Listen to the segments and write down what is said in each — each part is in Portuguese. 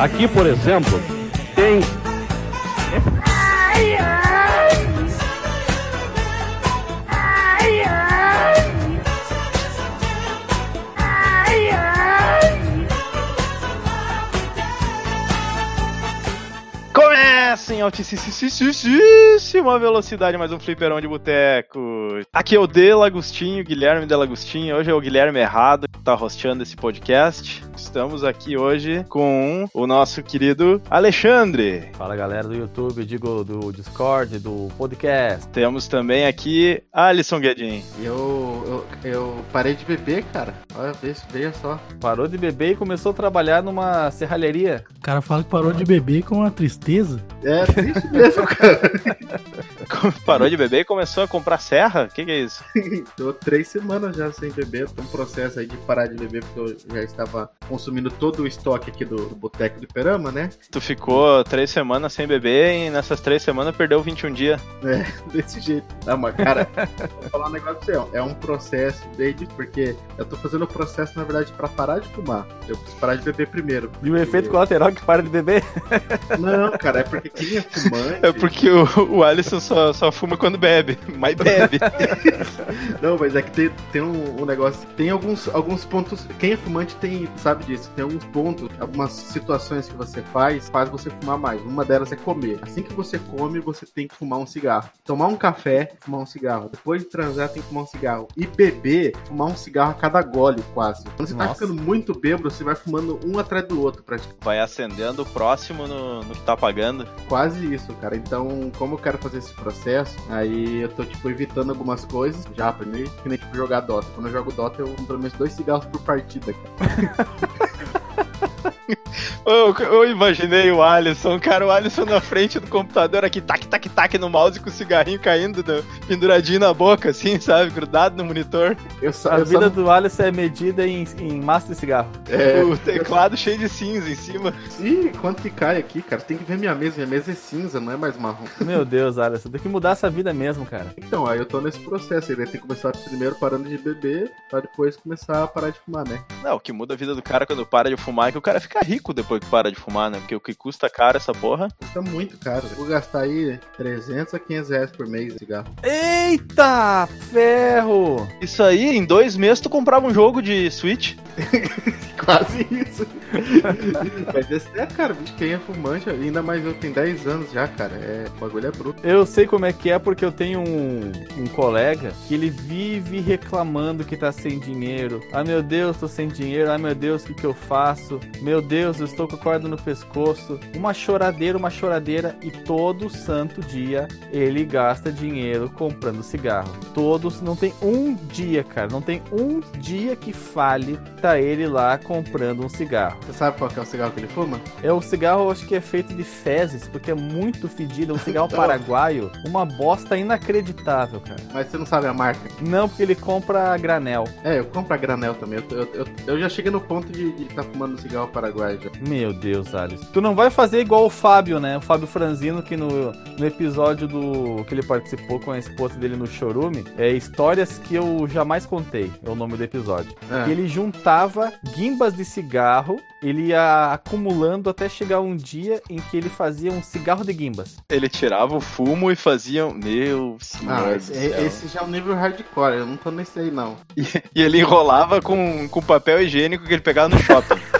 Aqui, por exemplo, em altíssima velocidade mais um fliperão de boteco. Aqui é o Delagostinho, Guilherme Delagostinho. Hoje é o Guilherme Errado que tá hosteando esse podcast. Estamos aqui hoje com o nosso querido Alexandre. Fala galera do YouTube, digo do Discord, do podcast. Temos também aqui Alisson Guedin. Eu, eu, eu parei de beber, cara. Olha, veja só. Parou de beber e começou a trabalhar numa serralheria. O cara fala que parou de beber com uma tristeza. É, triste mesmo, cara. Parou de beber e começou a comprar serra? O que, que é isso? Tô três semanas já sem beber. Tô um processo aí de parar de beber porque eu já estava consumindo todo o estoque aqui do, do Boteco de Perama, né? Tu ficou três semanas sem beber e nessas três semanas perdeu 21 dias. É, desse jeito. Não, mas, cara, vou falar um negócio pra você. ó. É um processo desde. Porque eu tô fazendo o processo, na verdade, pra parar de fumar. Eu preciso parar de beber primeiro. E o efeito colateral que para de beber? Não, cara, é porque quem é fumante. É porque o, o Alisson só, só fuma quando bebe, mas bebe. Não, mas é que tem, tem um, um negócio. Tem alguns, alguns pontos. Quem é fumante tem, sabe disso. Tem alguns pontos, algumas situações que você faz, faz você fumar mais. Uma delas é comer. Assim que você come, você tem que fumar um cigarro. Tomar um café, fumar um cigarro. Depois de transar, tem que fumar um cigarro. E beber, fumar um cigarro a cada gole, quase. Quando você tá Nossa. ficando muito bêbado, você vai fumando um atrás do outro, praticamente. Vai acendendo o próximo no, no que tá pagando. Quase isso, cara. Então, como eu quero fazer esse processo, aí eu tô, tipo, evitando algumas coisas. Já aprendi que nem tipo, jogar Dota. Quando eu jogo Dota, eu pelo menos dois cigarros por partida, cara. Eu, eu imaginei o Alisson, cara, o Alisson na frente do computador aqui, tac, tac, tac no mouse com o cigarrinho caindo, do- penduradinho na boca, assim, sabe? Grudado no monitor. Eu só, A eu vida só... do Alisson é medida em, em massa de cigarro. É, o teclado cheio de cinza em cima. Ih, quanto que cai aqui, cara? Tem que ver minha mesa. Minha mesa é cinza, não é mais marrom. Meu Deus, Alisson, tem que mudar essa vida mesmo, cara. Então, aí eu tô nesse processo. Ele tem que começar primeiro parando de beber, pra depois começar a parar de fumar, né? Não, o que muda a vida do cara quando para de fumar é que o cara fica rico depois que para de fumar, né? Porque o que custa caro essa porra. Custa muito caro. Vou gastar aí 300 a 500 reais por mês de cigarro. Eita, ferro! Isso aí, em dois meses tu comprava um jogo de Switch. Quase isso. Mas esse é, cara, quem é fumante, ainda mais eu tenho 10 anos já, cara. É, o bagulho é bruto. Eu sei como é que é porque eu tenho um, um colega que ele vive reclamando que tá sem dinheiro. Ah, meu Deus, tô sem dinheiro. Ah, meu Deus, o que que eu faço? Meu Deus, eu estou com a corda no pescoço. Uma choradeira, uma choradeira. E todo santo dia ele gasta dinheiro comprando cigarro. Todos, não tem um dia, cara. Não tem um dia que fale tá ele lá comprando um cigarro. Você sabe qual é o cigarro que ele fuma? É o cigarro, acho que é feito de fezes, porque é muito fedido. É um cigarro paraguaio, uma bosta inacreditável, cara. Mas você não sabe a marca. Não, porque ele compra a granel. É, eu compro a granel também. Eu, eu, eu, eu já cheguei no ponto de estar fumando cigarro paraguaio já. Meu Deus, Alice. Tu não vai fazer igual o Fábio, né? O Fábio Franzino, que no, no episódio do que ele participou com a esposa dele no Chorume, é Histórias que eu jamais contei, é o nome do episódio. É. Ele juntava guimbas de cigarro, ele ia acumulando até chegar um dia em que ele fazia um cigarro de guimbas. Ele tirava o fumo e fazia. um- Meu senhor. Ah, do esse, céu. esse já é um nível hardcore, eu não tô nesse aí não. E ele enrolava com, com papel higiênico que ele pegava no shopping.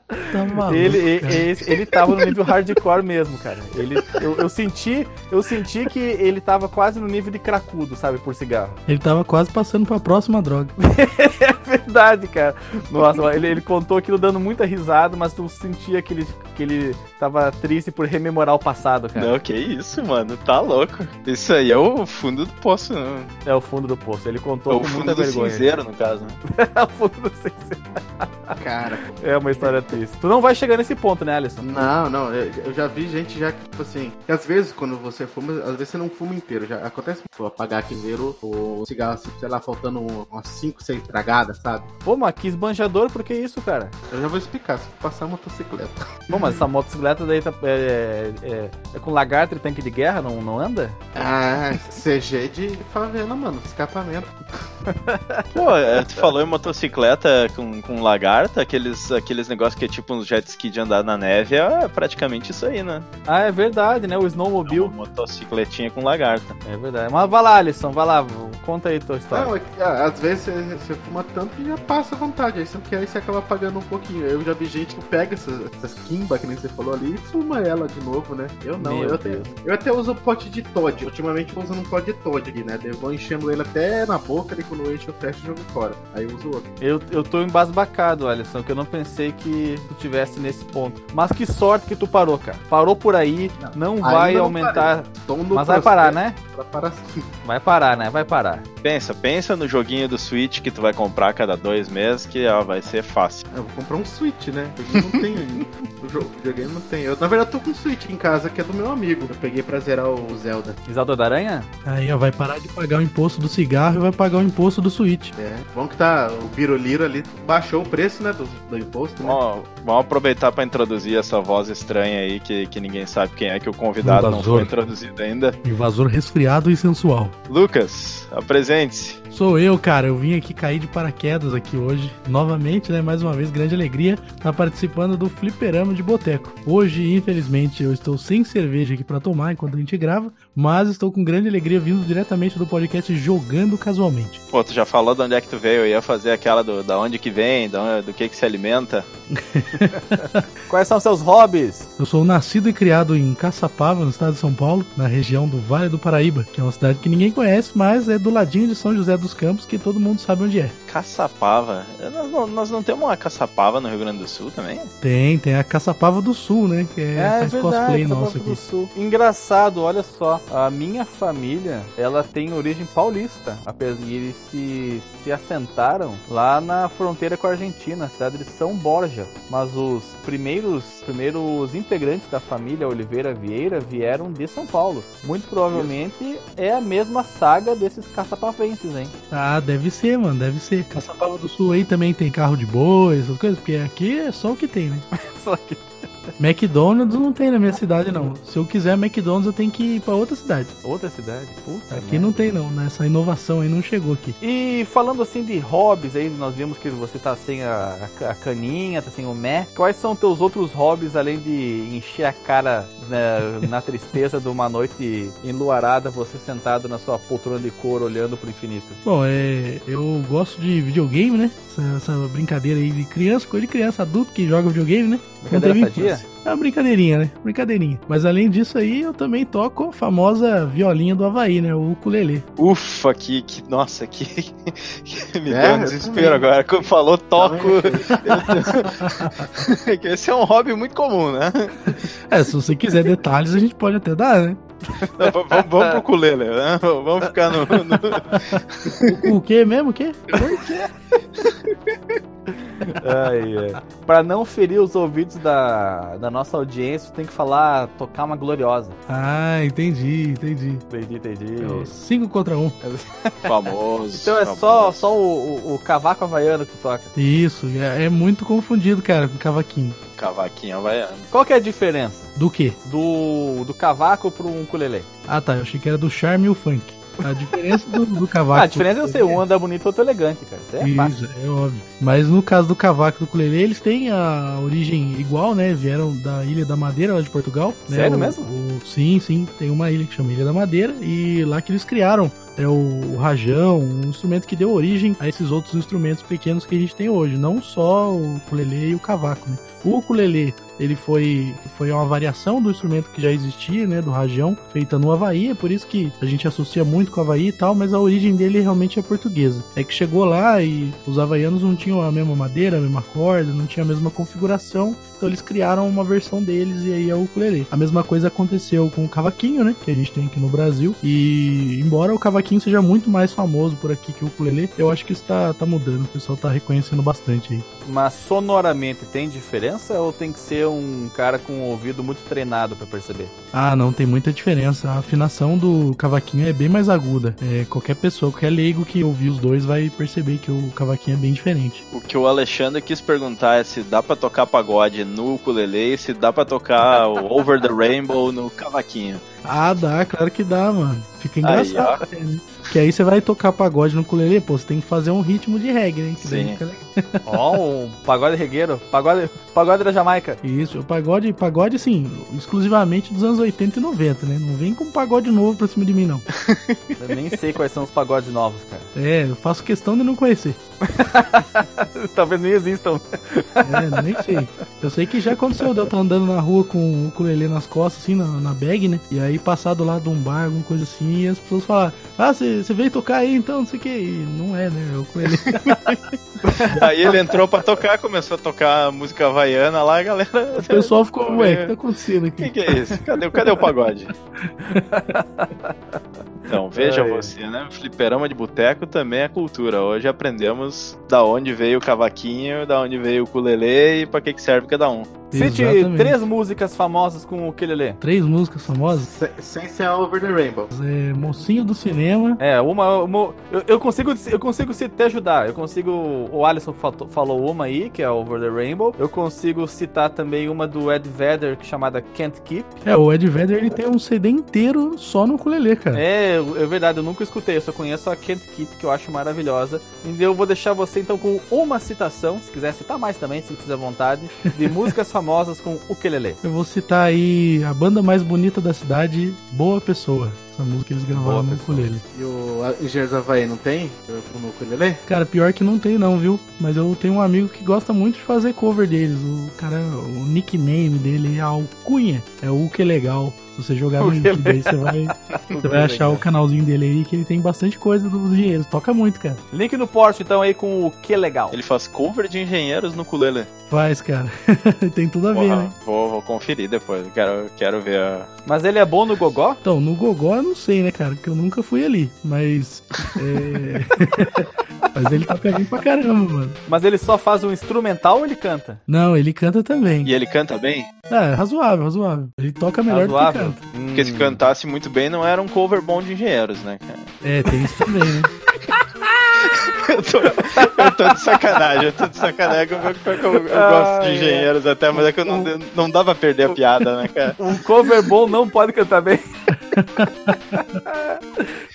Tá maluco. Ele, e- esse- ele tava no nível hardcore mesmo, cara. Ele, eu, eu senti, eu senti que ele tava quase no nível de cracudo, sabe, por cigarro. Ele tava quase passando pra próxima droga. É verdade, cara. Nossa, ele, ele contou aquilo dando muita risada, mas tu sentia que ele, que ele tava triste por rememorar o passado, cara. Não, que isso, mano. Tá louco. Isso aí é o fundo do poço, né? É o fundo do poço. Ele É contou o com fundo muita do vergonha. cinzeiro, no caso. Né? É o fundo do cinzeiro. Cara, É uma história triste. Tu não vai chegar nesse ponto, né, Alisson? não, não, eu, eu já vi gente já que, tipo assim, que às vezes quando você fuma, às vezes você não fuma inteiro. Já acontece pô, apagar quinzeiro ou cigarro, assim, sei lá, faltando um- umas 5, 6 tragadas, sabe? Pô, mas que esbanjador, por que isso, cara? Eu já vou explicar, se passar uma motocicleta. Pô, mas essa motocicleta daí tá, é, é- é com lagarto e tanque de guerra, não, não anda? Ah, CG de favela, mano, escapamento. Pô, é, tu falou em motocicleta com, com lagarto. direto, aqueles, aqueles negócios que tipo uns jet ski de andar na neve, é praticamente isso aí, né? Ah, é verdade, né? O snowmobile. Uma motocicletinha com lagarta. É verdade. Mas vai lá, Alisson, vai lá, conta aí tua história. Não, é que, ah, às vezes você, você fuma tanto que já passa a vontade. Aí você aí você acaba pagando um pouquinho. Eu já vi gente que pega essas, essas kimba, que nem você falou ali, e fuma ela de novo, né? Eu não, Meu eu até, eu até uso pote de Todd. Ultimamente eu tô usando um pote de Todd aqui, né? Eu vou enchendo ele até na boca, e quando eu encho eu fecho e jogo fora. Aí eu uso outro. Eu, eu tô embasbacado, Alisson, que eu não pensei que tu tivesse nesse ponto. Mas que sorte que tu parou, cara. Parou por aí, não, vai Ainda não aumentar. no Mas vai parar, né? Sim. Vai parar, né? Vai parar. Pensa, pensa no joguinho do Switch que tu vai comprar a cada dois meses, que ó, vai ser fácil. Eu vou comprar um Switch, né? Eu não tenho ainda. O jogo o videogame não tem. Eu, na verdade, tô com um Switch em casa que é do meu amigo. Eu peguei pra zerar o Zelda. Isaldo da Aranha? Aí, ó, vai parar de pagar o imposto do cigarro e vai pagar o imposto do Switch. É. Bom que tá. O Biroliro ali baixou o preço, né? Do, do imposto, né? Ó, vamos aproveitar pra introduzir essa voz estranha aí, que, que ninguém sabe quem é, que o convidado não Invasor. foi introduzido ainda. Invasor resfriado e sensual. Lucas, apresente-se. Sou eu, cara. Eu vim aqui cair de paraquedas aqui hoje. Novamente, né? Mais uma vez, grande alegria estar participando do Fliperama de Boteco. Hoje, infelizmente, eu estou sem cerveja aqui pra tomar enquanto a gente grava, mas estou com grande alegria vindo diretamente do podcast Jogando Casualmente. Pô, tu já falou de onde é que tu veio, eu ia fazer aquela do da onde que vem, da- do que que se alimenta. Quais são seus hobbies? Eu sou nascido e criado em Caçapava, no estado de São Paulo, na região do Vale do Paraíba, que é uma cidade que ninguém conhece, mas é do ladinho de São José dos Campos, que todo mundo sabe onde é. Caçapava. Nós não, nós não temos uma caçapava no Rio Grande do Sul também? Tem, tem a Caçapava do Sul, né? Que é, faz cosplay Caçapava nosso do aqui. Sul. Engraçado, olha só. A minha família, ela tem origem paulista. apesar de eles se, se assentaram lá na fronteira com a Argentina, na cidade de São Borja. Mas os primeiros, primeiros integrantes da família Oliveira Vieira vieram de São Paulo. Muito provavelmente é a mesma saga desses caçapavenses, hein? Ah, deve ser, mano, deve ser. Caçapava do Sul aí também tem carro de boi, essas coisas, porque aqui é só o que tem, né? Só que McDonald's não tem na minha cidade, não. Se eu quiser McDonald's, eu tenho que ir pra outra cidade. outra cidade. Puta Aqui merda. não tem, não. né? Essa inovação aí não chegou aqui. E falando assim de hobbies aí, nós vimos que você tá sem a, a caninha, tá sem o mé. Quais são teus outros hobbies além de encher a cara né, na tristeza de uma noite enluarada, você sentado na sua poltrona de couro olhando pro infinito? Bom, é, eu gosto de videogame, né? Essa, essa brincadeira aí de criança, coisa de criança, adulto que joga videogame, né? Brincadeira teve sadia? infância. É uma brincadeirinha, né? Brincadeirinha. Mas além disso aí, eu também toco a famosa violinha do Havaí, né? O ukulele. Ufa, que, que nossa, que, que me É, deu um desespero agora. Quando falou toco, esse é um hobby muito comum, né? É, se você quiser detalhes, a gente pode até dar, né? Não, vamos, vamos pro ukulele, né? Vamos ficar no, no- O, o que mesmo? O quê? Ai, ai. Pra não ferir os ouvidos da, da nossa audiência, tem que falar, tocar uma gloriosa. Ah, entendi, entendi. Entendi, entendi. É cinco contra um. famoso. Então é famoso. só, só o, o, o cavaco havaiano que toca. Isso, é, é muito confundido, cara, com cavaquinho. Cavaquinho havaiano. Qual que é a diferença Do quê? do, do cavaco pro ukulele? Ah, tá. Eu achei que era do charme e o funk. A diferença do, do cavaco. Ah, a diferença é você, um anda bonito e outro elegante, cara. Isso é fácil. Isso, é óbvio. Mas no caso do cavaco e do ukulele, eles têm a origem igual, né? Vieram da Ilha da Madeira, lá de Portugal. né? Sério O- mesmo? o- sim, sim. Tem uma ilha que chama Ilha da Madeira e lá que eles criaram é o, o rajão, um instrumento que deu origem a esses outros instrumentos pequenos que a gente tem hoje. Não só o ukulele e o cavaco, né? O ukulele, ele foi, foi uma variação do instrumento que já existia, né? Do rajão, feita no Havaí. É por isso que a gente associa muito com o Havaí e tal, mas a origem dele realmente é portuguesa. É que chegou lá e os havaianos não tinham a mesma madeira, a mesma corda, não tinha a mesma configuração. Então eles criaram uma versão deles e aí é o ukulele. A mesma coisa aconteceu com o cavaquinho, né? Que a gente tem aqui no Brasil. E embora o cavaquinho seja muito mais famoso por aqui que o ukulele, eu acho que isso tá, tá mudando. O pessoal tá reconhecendo bastante aí. Mas sonoramente tem diferença ou tem que ser um cara com o ouvido muito treinado pra perceber? Ah, não, tem muita diferença. A afinação do cavaquinho é bem mais aguda. É, qualquer pessoa, qualquer leigo que ouvir os dois vai perceber que o cavaquinho é bem diferente. O que o Alexandre quis perguntar é se dá pra tocar pagode no ukulele e se dá pra tocar o Over the Rainbow no cavaquinho. Ah, dá, claro que dá, mano. Fica Aí, engraçado. até, né? Que aí você vai tocar pagode no ukulele, pô, você tem que fazer um ritmo de reggae, né? Que Sim. Ó, um pagode regueiro. Pagode, pagode da Jamaica. Isso, o pagode, pagode, assim, exclusivamente dos anos 80 e 90, né? Não vem com pagode novo pra cima de mim, não. Eu nem sei quais são os pagodes novos, cara. É, eu faço questão de não conhecer. Talvez nem existam. É, nem sei. Eu sei que já aconteceu de eu estar andando na rua com o ukulele nas costas, assim, na, na bag, né? E aí passar do lado de um bar, alguma coisa assim, e as pessoas falam, ah, você você veio tocar aí então, não sei o que. E não é, né? É o ukulele. Aí ele entrou pra tocar, começou a tocar música havaiana lá, a galera. O pessoal ficou, ué, o que tá acontecendo O que, aqui? que é isso? Cadê, cadê o pagode? Então, veja Ai. você, né? Fliperama de boteco também é cultura. Hoje aprendemos da onde veio o cavaquinho, da onde veio o ukulele e pra que, que serve cada um. Cite Exatamente. três músicas famosas com o ukulele. Três músicas famosas. Se- Sem ser Over the Rainbow. É, Mocinho do Cinema. É, uma. uma- eu, eu consigo eu consigo te ajudar. Eu consigo. O Alisson falou uma aí, que é Over the Rainbow. Eu consigo citar também uma do Ed Vedder, que é chamada Can't Keep. É, o Ed Vedder, ele tem um CD inteiro só no ukulele, cara. É, é verdade, eu nunca escutei, eu só conheço a Can't Keep, que eu acho maravilhosa. E eu vou deixar você então com uma citação, se quiser citar mais também, se fizer vontade, de músicas famosas com ukulele. Eu vou citar aí a banda mais bonita da cidade, Boa Pessoa. Essa música que eles gravaram Boa no ukulele. E o Engenheiros do Havaí não tem? No ukulele? Cara, pior que não tem não, viu? Mas eu tenho um amigo que gosta muito de fazer cover deles. O cara, o nickname dele é Alcunha. É o que legal. Se você jogar no YouTube aí, você vai, você vai achar o canalzinho dele aí, que ele tem bastante coisa dos engenheiros. Toca muito, cara. Link no post então aí com o Que Legal. Ele faz cover de engenheiros no ukulele. Faz, cara. tem tudo a ver, Porra, né? vou, vou conferir depois. Quero, quero ver a. Mas ele é bom no gogó? Então, no Gogó eu não sei, né, cara? Porque eu nunca fui ali. Mas. É... mas ele toca bem pra caramba, mano. Mas ele só faz um instrumental ou ele canta? Não, ele canta também. E ele canta bem? Ah, é razoável, razoável. Ele toca melhor do que Razoável? canta. Hum. Porque se cantasse muito bem, não era um cover bom de engenheiros, né, cara? É, tem isso também, né? Eu tô, eu tô de sacanagem, eu tô de sacanagem. Eu, eu- gosto de engenheiros até, mas é que eu não, não dá pra perder a piada, né, cara? Um cover bom não pode cantar bem.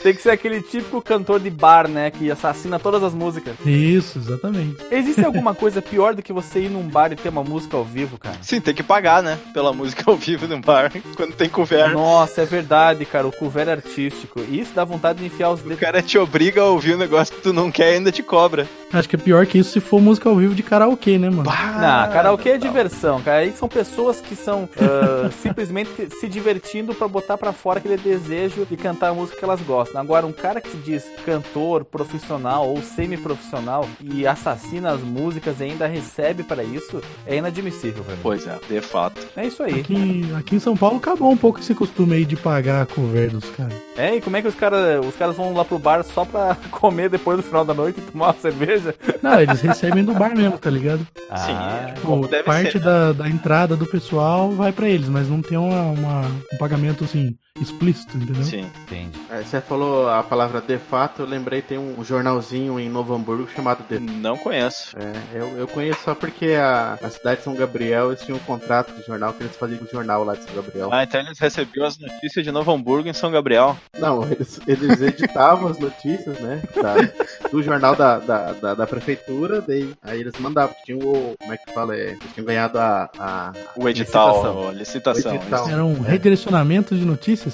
Tem que ser aquele típico cantor de bar, né? Que assassina todas as músicas. Isso, exatamente. Existe alguma coisa pior do que você ir num bar e ter uma música ao vivo, cara? Sim, tem que pagar, né? Pela música ao vivo no bar, quando tem cover. Nossa, é verdade, cara. O cover é artístico. Isso dá vontade de enfiar os O dedos. cara te obriga a ouvir um negócio que tu não quer e ainda te cobra. Acho que é pior que isso se for música ao vivo de karaokê, né, mano? Não, karaokê é diversão, cara. Aí são pessoas que são ah, simplesmente se divertindo pra botar pra fora aquele desejo de cantar a música que elas gostam. Agora, um cara que se diz cantor, profissional ou semi-profissional e assassina as músicas e ainda recebe pra isso, é inadmissível mim. Pois é, de fato. É isso aí. Aqui, aqui em São Paulo acabou um pouco esse costume aí de pagar a cover dos caras. É, e como é que os caras os caras vão lá pro bar só pra comer depois do final da noite tomar uma cerveja? Não, eles recebem do bar mesmo, tá ligado? Sim, Ah, é. Como Pô, deve parte ser, né? da, da entrada do pessoal vai pra eles, mas não tem uma, uma- um pagamento assim explícito, entendeu? Sim. entendi. É, você falou a palavra de fato, eu lembrei, tem um jornalzinho em Novo Hamburgo chamado De Não conheço. É, eu, eu conheço só porque a, a cidade de São Gabriel eles tinham um contrato de jornal que eles faziam com o jornal lá de São Gabriel. Ah, então eles recebiam as notícias de Novo Hamburgo em São Gabriel. Não, eles, eles editavam as notícias, né? da- do jornal da, da, da, da prefeitura, daí, aí eles mandavam. Tinham o. Como é que fala? É, eles tinham ganhado a. a O edital, Licitação. a licitação. O edital. Era um redirecionamento de notícias?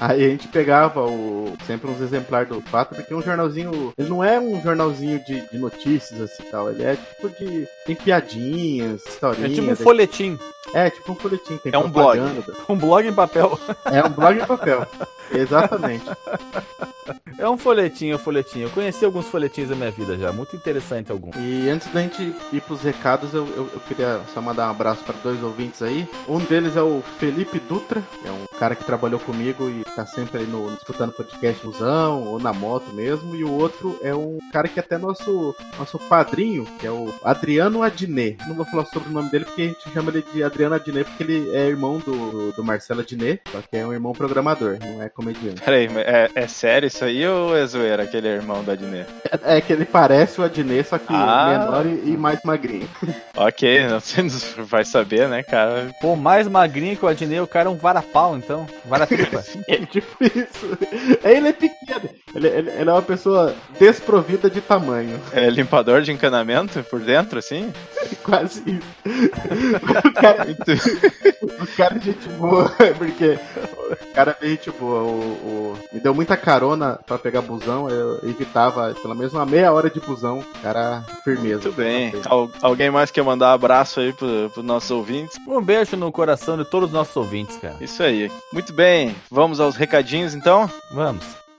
Aí a gente pegava o, sempre uns exemplares do fato, porque é um jornalzinho. Ele não é um jornalzinho de, de notícias assim tal. Ele é tipo de. Tem piadinhas, É historinhas. tipo um daí- folhetim. é, tipo um folhetim. Tem É um blog. Um blog em papel. É um blog em papel. Exatamente. É um folhetim, é um folhetim. Eu conheci alguns folhetins da minha vida já. Muito interessante algum. E antes da gente ir pros recados, eu, eu, eu queria só mandar um abraço para dois ouvintes aí. Um deles é o Felipe Dutra, que é um cara que trabalhou comigo e tá sempre aí no, escutando podcast busão ou na moto mesmo. E o outro é um cara que é até nosso, nosso padrinho, que é o Adriano Adnet. Não vou falar sobre o nome dele porque a gente chama ele de Adriano Adnet porque ele é irmão do, do Marcelo Adnet, só que é um irmão programador, não é comediante. Peraí, mas é, é sério isso aí ou é zoeira, aquele irmão do Adnet? É, é que ele parece o Adnet, só que Ah. menor e, e mais magrinho. Ok, não vai saber, né, cara? Pô, mais magrinho que o Adnei, o cara é um varapau, então. Varatripa. É tipo isso. Ele é pequeno. Ele, ele- ele é uma pessoa desprovida de tamanho. É limpador de encanamento por dentro, assim? Quase isso. O cara, o cara é gente boa, porque o cara é gente boa. O, o- me deu muita carona pra pegar busão, eu evitava pelo menos uma meia hora de busão. Cara, firmeza. Muito bem. Al- alguém mais quer mandar um abraço aí pro, pros nossos ouvintes? Um beijo no coração de todos os nossos ouvintes, cara. Isso aí. Muito bem. Vamos aos recadinhos, então? Vamos.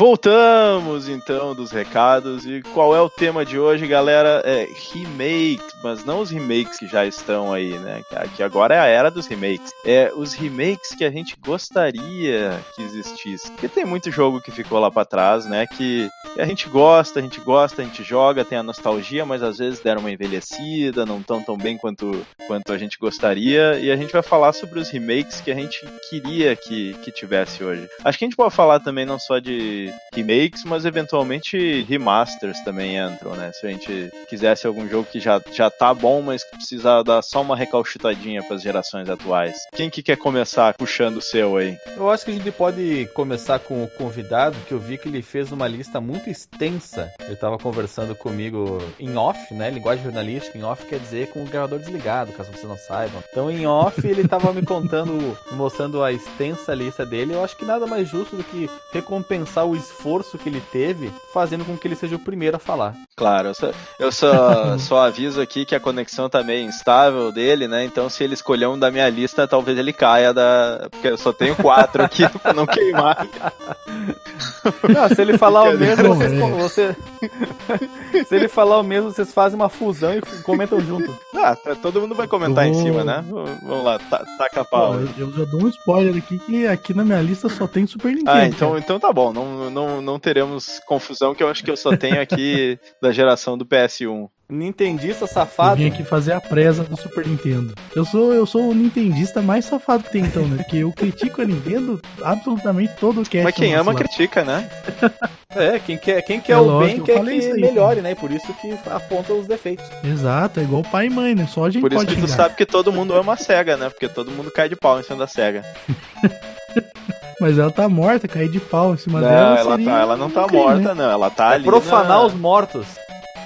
Voltamos então dos recados e qual é o tema de hoje, galera? É remakes, mas não os remakes que já estão aí, né? Que- agora é a era dos remakes. É os remakes que a gente gostaria que existisse. Porque tem muito jogo que ficou lá pra trás, né? Que a gente gosta, a gente gosta, a gente joga, tem a nostalgia, mas às vezes deram uma envelhecida, não tão tão bem quanto, quanto a gente gostaria. E a gente vai falar sobre os remakes que a gente queria que, que tivesse hoje. Acho que a gente pode falar também não só de remakes, mas eventualmente remasters também entram, né? Se a gente quisesse algum jogo que já, já tá bom, mas que precisa dar só uma recalchutadinha pras gerações atuais. Quem que quer começar puxando o seu aí? Eu acho que a gente pode começar com o convidado, que eu vi que ele fez uma lista muito extensa. Ele estava conversando comigo em off, né? Linguagem jornalística, em off quer dizer com o gravador desligado, caso vocês não saibam. Então, em off, ele estava me contando, mostrando a extensa lista dele. Eu acho que nada mais justo do que recompensar o esforço que ele teve, fazendo com que ele seja o primeiro a falar. Claro, eu só, eu só, só aviso aqui que a conexão tá meio instável dele, né? Então se ele escolher um da minha lista, talvez ele caia da. Porque eu só tenho quatro aqui pra não queimar. Não, se ele falar o mesmo, vocês, você... se ele falar o mesmo, vocês fazem uma fusão e comentam junto. Ah, tá- todo mundo vai comentar em vou- cima, né? Vamos lá, tá- taca a pau. Eu, já dou um spoiler aqui que aqui na minha lista só tem Super Nintendo. Ah, então, então tá bom. Não, não, não teremos confusão, que eu acho que eu só tenho aqui da geração do PS1. Nintendista Eu safado. vim aqui fazer a presa do Super Nintendo. Eu sou, eu sou o nintendista mais safado que tem então, né? Porque eu critico a Nintendo absolutamente todo o cast. Mas quem ama lá. critica, né? É, quem quer, quem quer É o lógico, bem eu quer que aí, melhore, né? Por isso que aponta os defeitos. Exato, é igual pai e mãe, né? Só a gente Por isso pode que tu xingar. sabe que todo mundo ama a SEGA, né? Porque todo mundo cai de pau em cima da SEGA. Mas ela tá morta, cair de pau em cima Não, dela. ela, tá, ela não tá crime, morta, né? não. Ela tá É ali. profanar na- os mortos.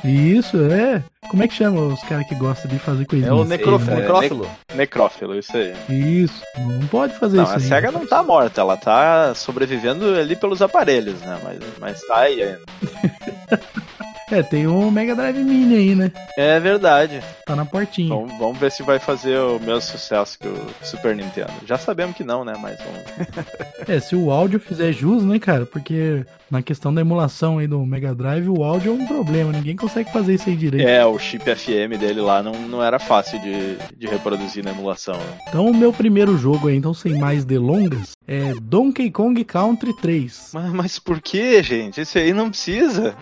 Isso, é. Como é que chama os caras que gostam de fazer coisinhas? É o necro... é, necrófilo. Necrófilo, isso aí. Isso, não pode fazer Não, isso a aí. SEGA não tá morta, ela tá sobrevivendo ali pelos aparelhos, né? Mas, mas tá aí ainda. É, tem o Mega Drive Mini aí, né? É verdade. Tá na portinha. Vamos, vamos ver se vai fazer o mesmo sucesso que o Super Nintendo. Já sabemos que não, né? Mas vamos. É, se o áudio fizer jus, né, cara? Porque na questão da emulação aí do Mega Drive, o áudio é um problema. Ninguém consegue fazer isso aí direito. É, o chip FM dele lá não, não era fácil de, de reproduzir na emulação. né? Então, o meu primeiro jogo aí, então, sem mais delongas, é Donkey Kong Country 3. Mas, mas por que, gente? Isso aí não precisa.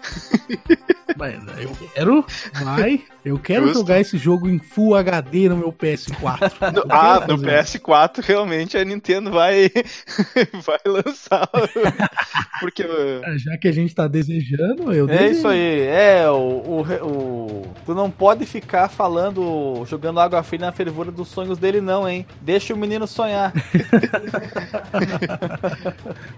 Mas eu quero, vai, eu quero Justo. jogar esse jogo em Full HD no meu PS4. No- ah, no fazer isso. PS4 realmente a Nintendo vai, vai lançar. Porque. uh, Já que a gente tá desejando, eu É desejo. isso aí, é, o, o, o- Tu não pode ficar falando, jogando água fria na fervura dos sonhos dele, não, hein? Deixa o menino sonhar.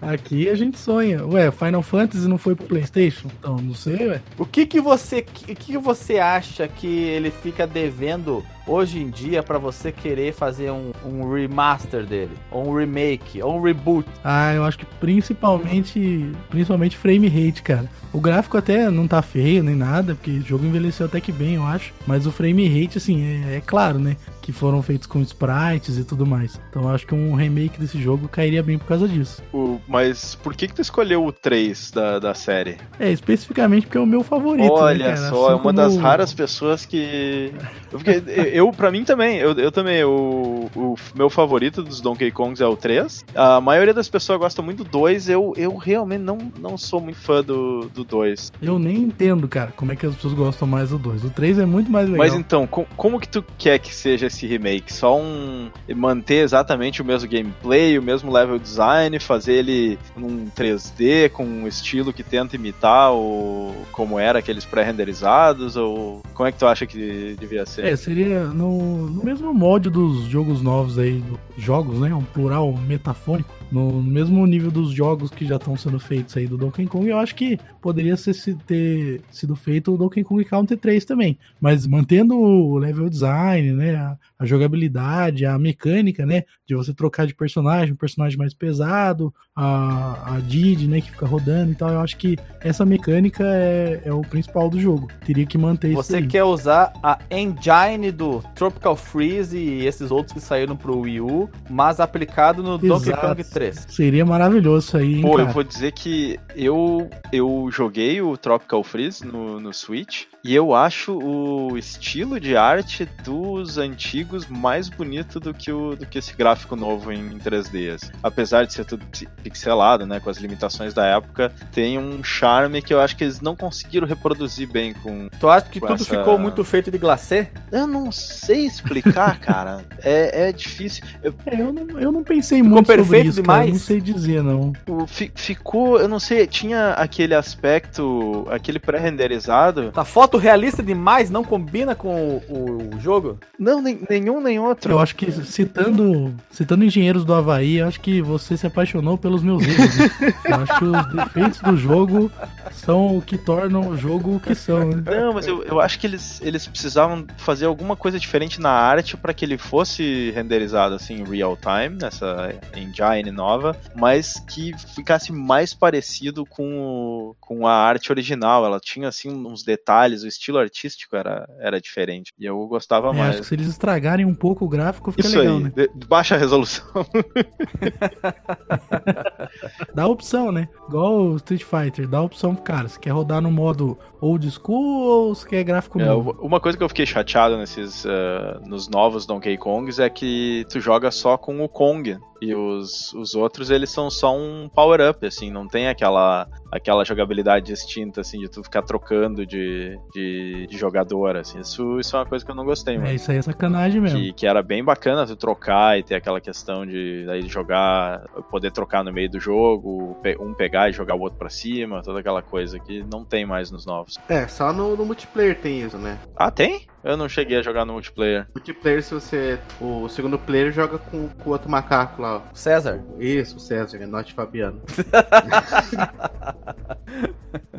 Aqui a gente sonha. Ué, Final Fantasy não foi pro PlayStation? Então, não sei, ué. O que que você, que que você acha que ele fica devendo hoje em dia pra você querer fazer um, um remaster dele, ou um remake, ou um reboot? Ah, eu acho que principalmente, principalmente frame rate, cara. O gráfico até não tá feio nem nada, porque o jogo envelheceu até que bem, eu acho. Mas o frame rate, assim, é, é claro, né? Que foram feitos com sprites e tudo mais. Então eu acho que um remake desse jogo cairia bem por causa disso. O- mas por que que tu escolheu o 3 da, da série? É, especificamente porque é o meu favorito. Olha né, cara? só, é Assim uma das raras pessoas que. Eu, fiquei- eu pra mim também, eu, eu também, o, o meu favorito dos Donkey Kongs é o 3. A maioria das pessoas gosta muito do 2, eu, eu realmente não, não sou muito fã do, do 2. Eu nem entendo, cara, como é que as pessoas gostam mais do 2. O 3 é muito mais legal. Mas então, com- como que tu quer que seja esse remake? Só um. manter exatamente o mesmo gameplay, o mesmo level design, fazer ele num 3D com um estilo que tenta imitar o. como era aqueles pré-renderizados? Ou como é que tu acha que devia ser? É, seria no, no mesmo molde dos jogos novos aí, jogos, né? Um plural metafônico. No, mesmo nível dos jogos que já estão sendo feitos aí do Donkey Kong, eu acho que poderia ser, se- ter sido feito o Donkey Kong Country 3 também. Mas mantendo o level design, né? A, a jogabilidade, a mecânica, né? De você trocar de personagem, um personagem mais pesado, a, a Didi, né? Que fica rodando e tal. Eu acho que essa mecânica é, é o principal do jogo. Teria que manter isso. Você quer usar a engine do Tropical Freeze e esses outros que saíram pro Wii U, mas aplicado no Donkey Exato. Kong 3. Seria maravilhoso isso aí, hein, Pô, eu cara? vou dizer que eu, eu joguei o Tropical Freeze no, no Switch e eu acho o estilo de arte dos antigos mais bonito do que, o, do que esse gráfico novo em, em 3D. assim. Apesar de ser tudo pi- pixelado, né, com as limitações da época, tem um charme que eu acho que eles não conseguiram reproduzir bem com... Tu acha que tudo essa- ficou muito feito de glacê? Eu não sei explicar, cara. É, é difícil. Eu- É, eu, não, eu não pensei Ficou muito sobre perfeito isso, cara. demais? Não sei dizer, não. o- fi- ficou, eu não sei, tinha aquele aspecto, aquele pré-renderizado Tá foto realista demais, não combina com o, o jogo? Não, nem- nenhum nem outro. Eu acho que citando, citando engenheiros do Havaí, eu acho que você se apaixonou pelos meus erros. né? Eu acho que os defeitos do jogo são o que tornam o jogo o que são. Né? Não, mas eu, eu acho que eles, eles precisavam fazer alguma coisa diferente na arte para que ele fosse renderizado assim em real time, nessa engine nova, mas que ficasse mais parecido com, com a arte original. Ela tinha assim uns detalhes, o estilo artístico era, era diferente. E eu gostava É, acho mais. que se eles estragarem um pouco o gráfico, fica Isso legal, aí, né? de- baixa a resolução. Dá opção, né? Igual o Street Fighter, dá opção pro cara. Se quer rodar no modo old school ou se quer gráfico É, novo. uma coisa que eu fiquei chateado nesses eh, nos novos Donkey Kongs é que tu joga só com o Kong e os, os outros eles são só um power up assim, não tem aquela aquela jogabilidade distinta assim de tu ficar trocando de, de, de jogador assim. Isso isso é uma coisa que eu não gostei, É, mano. isso aí é sacanagem mesmo. Que, que era bem bacana tu trocar e ter aquela questão de daí jogar, poder trocar no meio do jogo, um pegar e jogar o outro pra cima, toda aquela coisa que não tem mais nos novos. É, só no, no multiplayer tem isso, né? Ah, tem? Eu não cheguei a jogar no multiplayer. Multiplayer, se você. O segundo player joga com com o outro macaco lá, ó. César, Isso, o César, Norte Fabiano.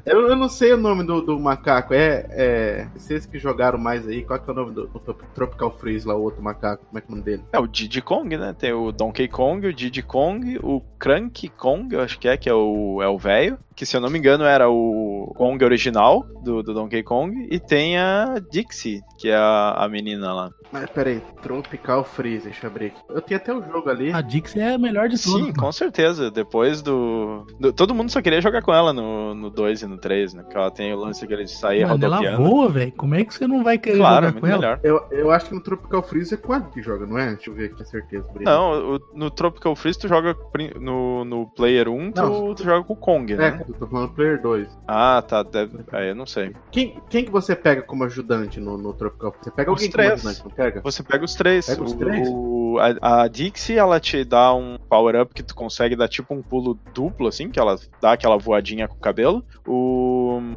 eu, eu não sei o nome do, do macaco. É, é. Vocês que jogaram mais aí, qual que é o nome do, do Tropical Freeze lá, o outro macaco? Como é que é o nome dele? É o Diddy Kong, né? Tem o Donkey Kong, o Diddy Kong, o Cranky Kong, eu acho que é, que é o é o velho, que se eu não me engano era o Kong original do, do Donkey Kong, e tem a Dixie, que é a, a menina lá. Mas peraí, Tropical Freeze, deixa eu abrir aqui. Eu tenho até o jogo ali. A Dix é a melhor de todas. Sim, com certeza. Depois do, do- Todo mundo só queria jogar com ela no, no 2 e no 3, né? Porque ela tem o lance que ele sair Mano, ela voa, velho. Como é que você não vai querer Claro, jogar muito com ela? melhor. Eu, eu acho que no Tropical Freeze é com a que joga, não é? Deixa eu ver aqui, com certeza. Breno. Não, o- no Tropical Freeze tu joga no, no Player 1, tu, Não. tu joga com o Kong, É, né? eu tô falando Player 2. Ah, tá. Deve... Aí eu não sei. Quem, quem que você pega como ajudante no, no Tropical Freeze? Você pega Os alguém três. como ajudante, não pega? Você pega os três. Pega os três? O, a, a Dixie, ela te dá um power-up que tu consegue dar tipo um pulo duplo, assim, que ela dá aquela voadinha com o cabelo. O,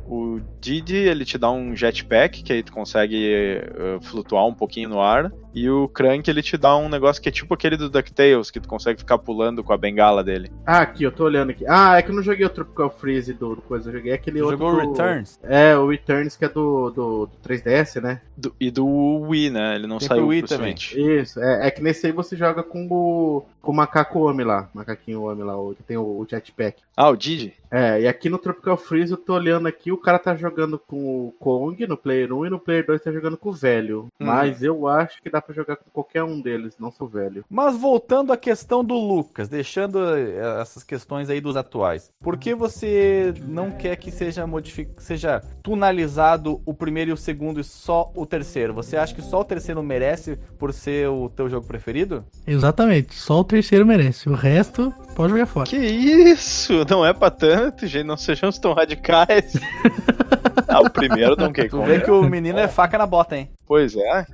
o Didi, ele te dá um jetpack, que aí tu consegue uh, flutuar um pouquinho no ar. E o Crank, ele te dá um negócio que é tipo aquele do DuckTales, que tu consegue ficar pulando com a bengala dele. Ah, aqui, eu tô olhando aqui. Ah, é que eu não joguei o Tropical Freeze do, do coisa, eu joguei aquele outro. Jogou do- Returns? É, o Returns que é do, do, do 3DS, né? Do- e do Wii, né? Ele não Tem saiu pro Wii também. Isso, é, é que nesse aí você joga com o, com o macaco homem lá, macaquinho homem lá, o, que tem o, o jetpack. Ah, o Didi? É, e aqui no Tropical Freeze eu tô olhando aqui, o cara tá jogando com o Kong no Player 1 e no Player 2 tá jogando com o velho. Hum. Mas eu acho que dá pra jogar com qualquer um deles, não sou velho. Mas voltando à questão do Lucas, deixando eh, essas questões aí dos atuais. Por que você não quer que seja modific... seja tunalizado o primeiro e o segundo e só o terceiro? Você acha que só o terceiro merece por ser o teu jogo preferido? Exatamente, só o terceiro merece. O resto pode jogar fora. Que isso? Não é pra tanto, gente. Não sejamos tão radicais. ah, o primeiro Donkey Tu Kong. vê que o menino é faca na bota, hein? Pois é.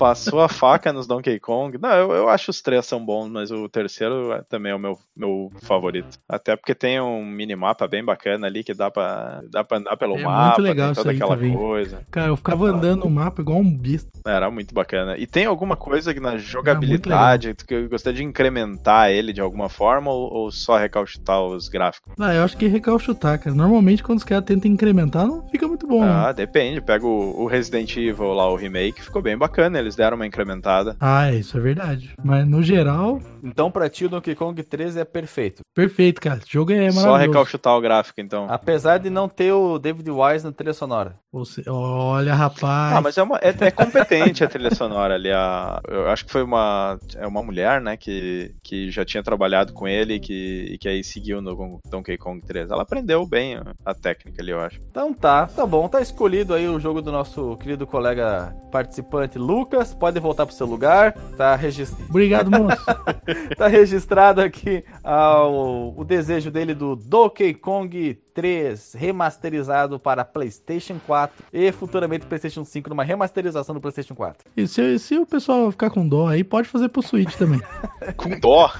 Passou a faca nos Donkey Kong. Não, eu, eu acho os três são bons, mas o terceiro é- também é o meu, meu favorito. Até porque tem um minimapa bem bacana ali que dá pra, dá pra andar pelo É mapa, muito legal toda aquela também. coisa. Cara, eu ficava andando no mapa igual um bicho. Era muito bacana. E tem alguma coisa na jogabilidade que eu gostaria de incrementar ele de alguma forma ou, ou só recalchutar os gráficos? Ah, eu acho que recalchutar, cara. Normalmente quando os caras tentam incrementar, não fica muito bom. né? Ah, depende. Pega o, o Resident Evil lá, o remake, ficou bem bacana. Eles deram uma incrementada. Ah, isso é verdade. Mas no geral, Então pra ti o Donkey Kong 13 é perfeito. perfeito, cara. Esse jogo é Só maravilhoso. recalchutar o gráfico, então. Apesar de não ter o David Wise na trilha sonora. Você- olha, rapaz. Ah, mas é, uma, é, é competente a trilha sonora ali. A, eu acho que foi uma, é uma mulher, né, que, que já tinha trabalhado com ele e que, e que aí seguiu no Donkey Kong 3. Ela aprendeu bem a, a técnica ali, eu acho. Então tá, tá bom. Tá escolhido aí o jogo do nosso querido colega participante Lucas. Pode voltar pro seu lugar. Tá, regis- Obrigado, moço. tá registrado aqui ah, o, o desejo dele do Donkey Kong 3 remasterizado para PlayStation 4 e futuramente PlayStation 5 numa remasterização do PlayStation 4. E se, se o pessoal ficar com dó aí, pode fazer pro Switch também. Com dó.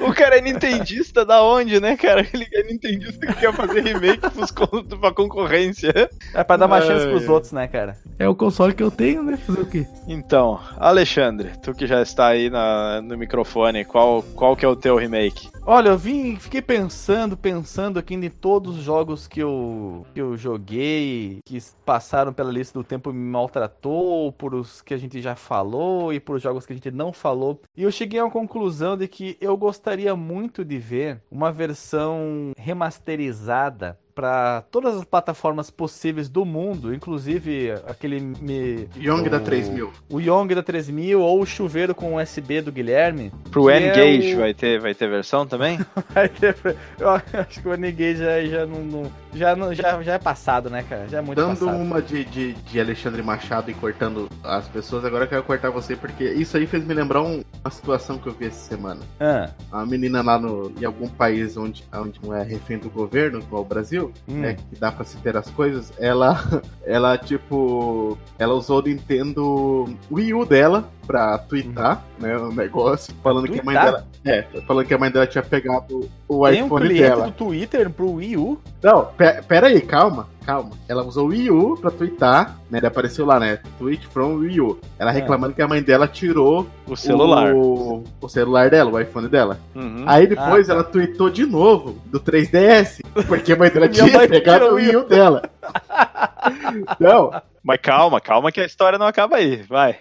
o cara é nintendista da onde, né, cara? Ele é nintendista que quer fazer remake pros, pra concorrência. É pra dar uma chance pros outros, né, cara? É o console que eu tenho, né? Fazer o quê? Então, Alexandre, tu que já está aí na- no microfone, qual, qual que é o teu remake? Olha, eu vim, fiquei pensando, pensando aqui em todos os jogos que eu, que eu joguei, que passaram pela lista do tempo me maltratou, por os que a gente já falou e por os jogos que a gente não falou. E eu cheguei uma conclusão de que eu gostaria muito de ver uma versão remasterizada para todas as plataformas possíveis do mundo, inclusive aquele me, Young da o- 3000. o Yong da 3000 ou o chuveiro com USB do Guilherme. Pro que é N-Gage o- vai, ter, vai ter versão também? Aí depois- Eu acho que o Renegade já, já não, não- já, não já, já é passado, né, cara? Já é muito Dando passado. uma de, de, de Alexandre Machado e cortando as pessoas, agora eu quero cortar você, porque isso aí fez me lembrar um- uma situação que eu vi essa semana. Ah, A menina lá no, em algum país onde, onde não é refém do governo, igual o Brasil, hum. né, que dá pra se ter as coisas, ela, ela tipo, ela usou o Nintendo Wii U dela pra twittar, né, o negócio, falando que a mãe dela, é, falando que a mãe dela tinha pegado o Tem um iPhone cliente dela. do Twitter pro Wii U? Não, pe- pera aí, calma, calma. Ela usou o Wii U pra twittar, né? Ele apareceu lá, né? Tweet from Wii U. Ela É. reclamando que a mãe dela tirou O celular. O, o celular dela, o iPhone dela. Uhum. Aí depois Ah, tá. ela tweetou de novo do 3DS, porque a mãe dela tinha mãe pegado o Wii U dela. Não, Mas calma, calma que a história não acaba aí, vai.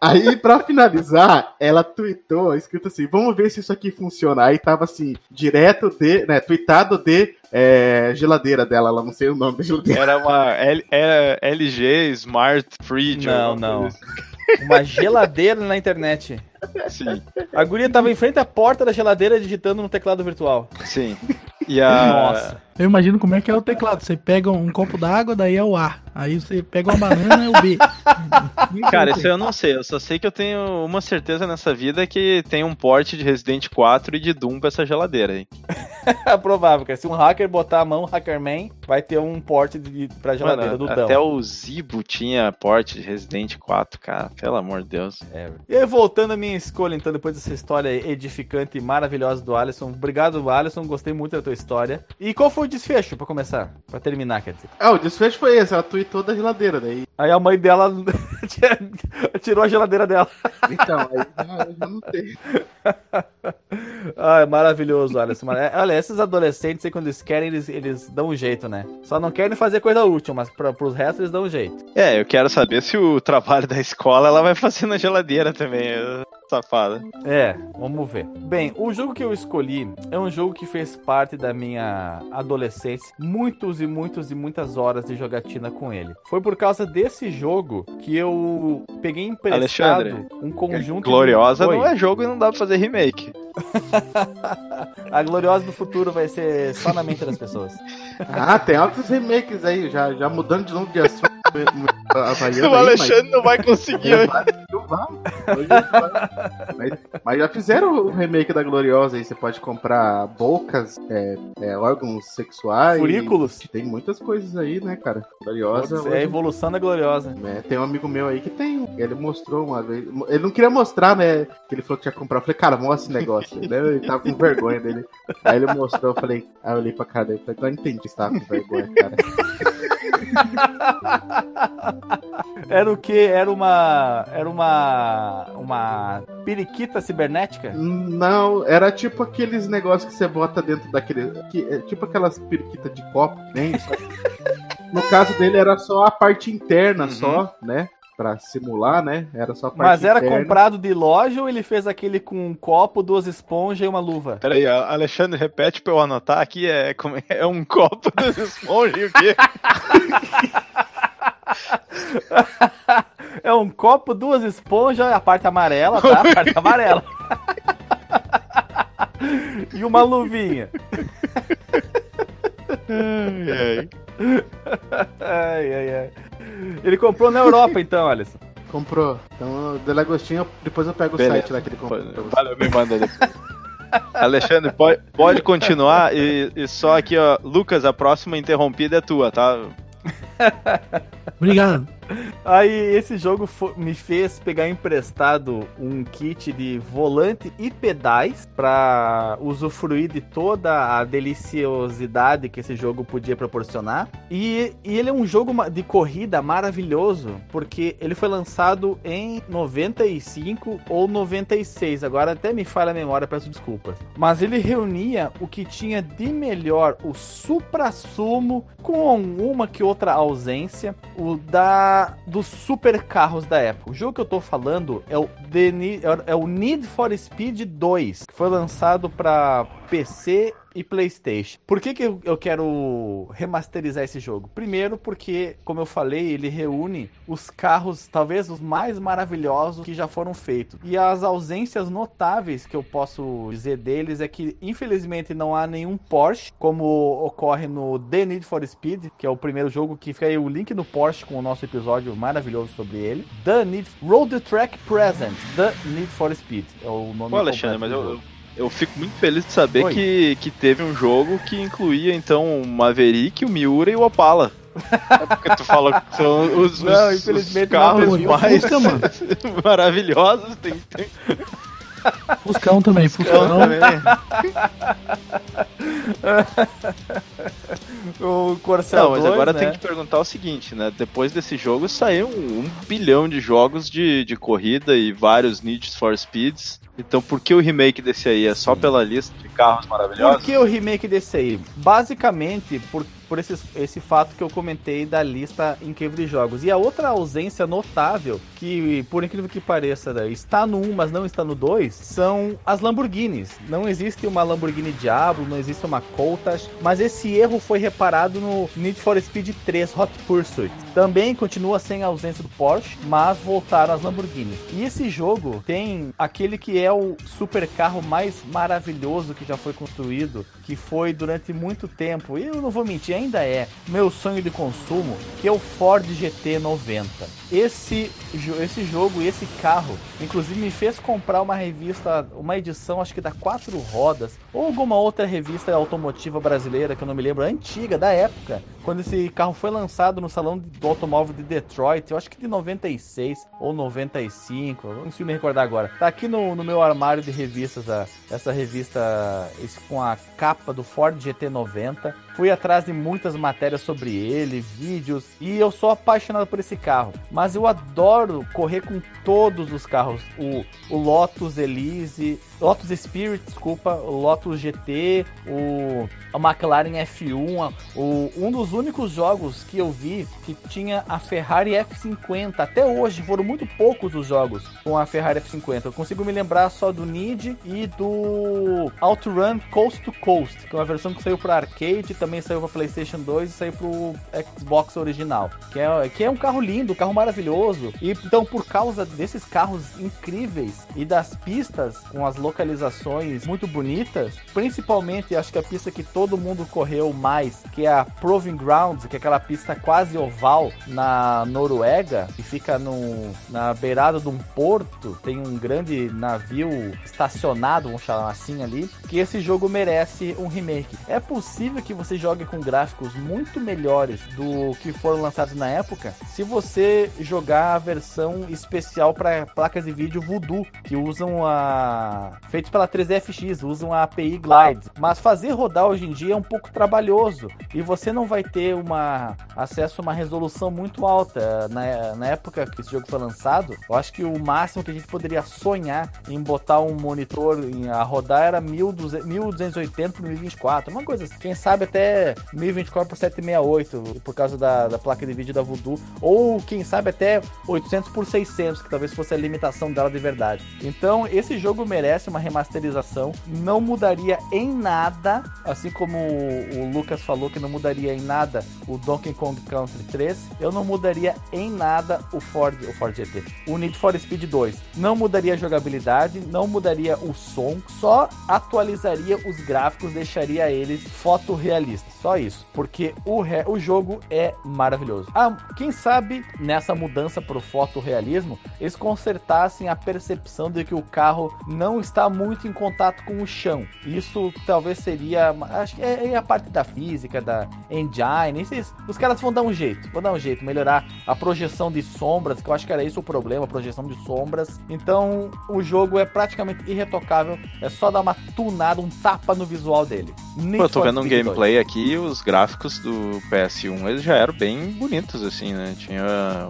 aí pra finalizar, ela tweetou, escrito assim, vamos ver se isso aqui funciona. Aí tava assim, direto de, né, tweetado de é, geladeira dela, ela não sei o nome da geladeira. Era uma L, era LG Smart Fridge. Não, alguma não. coisa Uma geladeira na internet. assim. A guria tava em frente à porta da geladeira digitando no teclado virtual. Sim, sim. E a. Nossa. Eu imagino como é que é o teclado. Você pega um copo d'água, daí é o A. Aí você pega uma banana, é o B. Cara, isso eu não sei. Eu só sei que eu tenho uma certeza nessa vida que tem um porte de Resident 4 e de Doom pra essa geladeira aí. É provável, cara. Se um hacker botar a mão, Hackerman, vai ter um porte de, pra geladeira Mano, do Dão. até o Zibo tinha porte de Resident 4, cara. Pelo amor de Deus. É. E aí, voltando à minha escolha, então, depois dessa história edificante e maravilhosa do Alisson. Obrigado, Alisson. Gostei muito da tua história. E qual foi o desfecho, pra começar? Pra terminar, quer dizer? Ah, o desfecho foi esse, ela tweetou da geladeira, daí. Aí a mãe dela tirou a geladeira dela. Então, aí já, já não tem. Ah, é maravilhoso, Alisson. Mara- Olha, esses adolescentes aí, quando eles querem, eles, eles dão um jeito, né? Só não querem fazer coisa útil, mas pra, pros restos eles dão um jeito. É, eu quero saber se o trabalho da escola ela vai fazer na geladeira também, safada. É, vamos ver. Bem, o jogo que eu escolhi é um jogo que fez parte da minha adolescência. Muitos e muitos e muitas horas de jogatina com ele. Foi por causa desse jogo que eu peguei emprestado Alexandre, um conjunto. de- Gloriosa Oi. não é jogo e não dá pra fazer remake. A Gloriosa do futuro vai ser só na mente das pessoas. Ah, tem altos remakes aí, já, já mudando de novo de assunto. o aí, Alexandre não vai conseguir. Não vai, hoje não vai. Mas, mas já fizeram o remake da Gloriosa aí, você pode comprar bocas, é, é, órgãos sexuais. Furículos. Tem muitas coisas aí, né, cara? Gloriosa. É a evolução da Gloriosa. É, tem um amigo meu aí que tem. Ele mostrou uma vez. Ele não queria mostrar, né? Que ele falou que tinha que comprar. Eu falei, cara, mostra esse negócio. Aí, né? Ele tava com vergonha dele. Aí ele mostrou, eu falei, aí eu olhei pra cara dele falei, agora entendi que você tava com vergonha, cara. Era o que? Era uma. Era uma. Uma periquita cibernética? Não, era tipo aqueles negócios que você bota dentro daquele. Que, é tipo aquelas periquitas de copo, nem só- No caso dele era só a parte interna, Uhum. só, né? Pra simular, né? Era só parte Mas era interna. comprado de loja ou ele fez aquele com um copo, duas esponjas e uma luva? Peraí, a- Alexandre, repete pra eu anotar aqui. É, como é, é um copo dos esponja e o quê? É um copo, duas esponjas, a parte amarela, tá? A parte amarela. e uma luvinha. Ai, ai. Ai, ai, ai. Ele comprou na Europa, então, Alisson. Comprou. Então, o Delagostinho, depois eu pego Beleza. o site lá que ele comprou. Valeu, me manda depois. Alexandre, pode, pode continuar e, e só aqui, ó. Lucas, a próxima interrompida é tua, tá? Obrigado. Aí esse jogo me fez pegar emprestado um kit de volante e pedais pra usufruir de toda a deliciosidade que esse jogo podia proporcionar. E, e ele é um jogo de corrida maravilhoso, porque ele foi lançado em 95 ou 96. Agora até me falha a memória, peço desculpas. Mas ele reunia o que tinha de melhor, o supra-sumo, com uma que outra ausência, o da dos super carros da época. O jogo que eu tô falando é o, The é o Need for Speed 2, que foi lançado para PC e PlayStation. Por que, que eu, quero remasterizar esse jogo? Primeiro, porque, como eu falei, ele reúne os carros, talvez os mais maravilhosos que já foram feitos. E as ausências notáveis que eu posso dizer deles é que, infelizmente, não há nenhum Porsche, como ocorre no The Need for Speed, que é o primeiro jogo que fica aí o link no Porsche com o nosso episódio maravilhoso sobre ele. The Need Road Track Present, The Need for Speed é o nome Pô, Alexandre, mas eu, eu, eu fico muito feliz de saber Oi. que, que teve um jogo que incluía, então, o Maverick, o Miura e o Opala. É porque tu falou que são os, Não, os- infelizmente os carros não, o mais Fusca, mano? maravilhosos. Tem, tem Fuscão também, Fuscão. carro também. O Corcel Não, mas 2, agora né? tem que perguntar o seguinte, né? Depois desse jogo saiu um, um bilhão de jogos de, de corrida e vários Need for Speeds. Então por que o remake desse aí? É só pela lista de carros Por maravilhosos? que o remake desse aí? Basicamente, por, por esse, esse fato que eu comentei da lista incrível de jogos. E a outra ausência notável, que por incrível que pareça, né, está no 1, mas não está no 2, são as Lamborghinis. Não existe uma Lamborghini Diablo, não existe uma Countach, mas esse erro foi reparado no Need for Speed 3 Hot Pursuit. Também continua sem a ausência do Porsche, mas voltaram as Lamborghinis. E esse jogo tem aquele que é o super carro mais maravilhoso que já foi construído, que foi durante muito tempo. E eu não vou mentir, ainda é meu sonho de consumo, que é o Ford GT 90. Esse, esse jogo e esse carro, inclusive, me fez comprar uma revista, uma edição, acho que da Quatro Rodas, ou alguma outra revista automotiva brasileira, que eu não me lembro, antiga, da época, quando esse carro foi lançado no Salão do Automóvel de Detroit, eu acho que de 96 ou 95, não consigo me recordar agora. Tá aqui no, no meu armário de revistas, a, essa revista esse, com a capa do Ford GT90. Fui atrás de muitas matérias sobre ele, vídeos, e eu sou apaixonado por esse carro. Mas eu adoro correr com todos os carros. O, o Lotus Elise, Lotus Spirit, desculpa, o Lotus GT, o a McLaren F1, o, um dos únicos jogos que eu vi que tinha a Ferrari F50. Até hoje foram muito poucos os jogos com a Ferrari F50. Eu consigo me lembrar só do Need e do OutRun Coast to Coast, que é uma versão que saiu para arcade, também saiu para PlayStation 2 e saiu para o Xbox original, que é, que é um carro lindo, um carro maravilhoso. E então por causa desses carros incríveis e das pistas com as localizações muito bonitas, principalmente acho que a pista que todo mundo correu mais, que é a Proving Grounds, que é aquela pista quase oval na Noruega, e fica no, na beirada de um porto, tem um grande navio estacionado, vamos chamar assim ali, que esse jogo merece um remake. É possível que você jogue com gráficos muito melhores do que foram lançados na época, se você jogar a versão especial para placas de vídeo Voodoo, que usam a feitos pela 3DFX, usam a API Glide. Mas fazer rodar hoje em dia é um pouco trabalhoso e você não vai ter uma acesso a uma resolução muito alta. Na, na época que esse jogo foi lançado, eu acho que o máximo que a gente poderia sonhar em botar um monitor em, a rodar era 1280 por 1024, uma coisa assim. Quem sabe até 1024 por 768 por causa da, da placa de vídeo da Voodoo, ou quem sabe até 800 por 600, que talvez fosse a limitação dela de verdade. Então, esse jogo merece uma remasterização, não mudaria em nada, assim como o Lucas falou que não mudaria em nada o Donkey Kong Country 3, eu não mudaria em nada o Ford, o Ford GT, o Need for Speed 2. Não mudaria a jogabilidade, não mudaria o som, só atualizaria os gráficos, deixaria eles fotorrealistas. Só isso, porque o, re... o jogo é maravilhoso. Ah, quem sabe nessa mudança para o fotorrealismo, eles consertassem a percepção de que o carro não está muito em contato com o chão. Isso talvez seria, acho que é, é a parte da física, da engine. Esses, os caras vão dar um jeito, vão dar um jeito, melhorar a projeção de sombras, que eu acho que era isso o problema, a projeção de sombras. Então o jogo é praticamente irretocável, é só dar uma tunada, um tapa no visual dele. Pô, eu tô vendo um gameplay 2. aqui os gráficos do PS1 eles já eram bem bonitos, assim, né? Tinha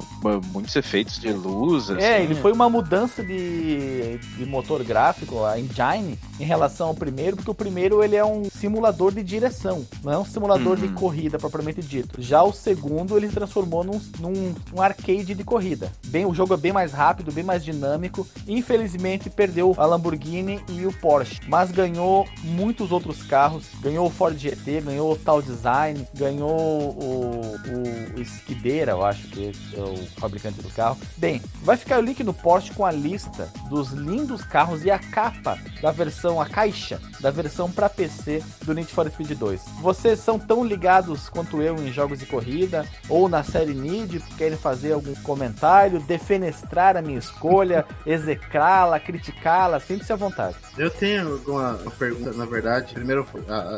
muitos efeitos de luz. É, assim. É, ele foi uma mudança de, de motor gráfico, a engine, em relação ao primeiro, porque o primeiro ele é um simulador de direção, não é um simulador uhum. de corrida propriamente dito. Já o segundo ele transformou num, num um arcade de corrida. Bem, o jogo é bem mais rápido, bem mais dinâmico. Infelizmente perdeu a Lamborghini e o Porsche, mas ganhou muitos outros carros. Ganhou o Ford GT, ganhou o Tal Design, ganhou o, o, o Esquideira, eu acho que é o fabricante do carro. Bem, vai ficar o link no com a lista dos lindos carros e a capa da versão, a caixa da versão para PC do Need for Speed 2. Vocês são tão ligados quanto eu em jogos de corrida ou na série Need, querem fazer algum comentário, defenestrar a minha escolha, execrá-la, criticá-la, sinta-se à vontade. Eu tenho alguma pergunta, na verdade. Primeiro,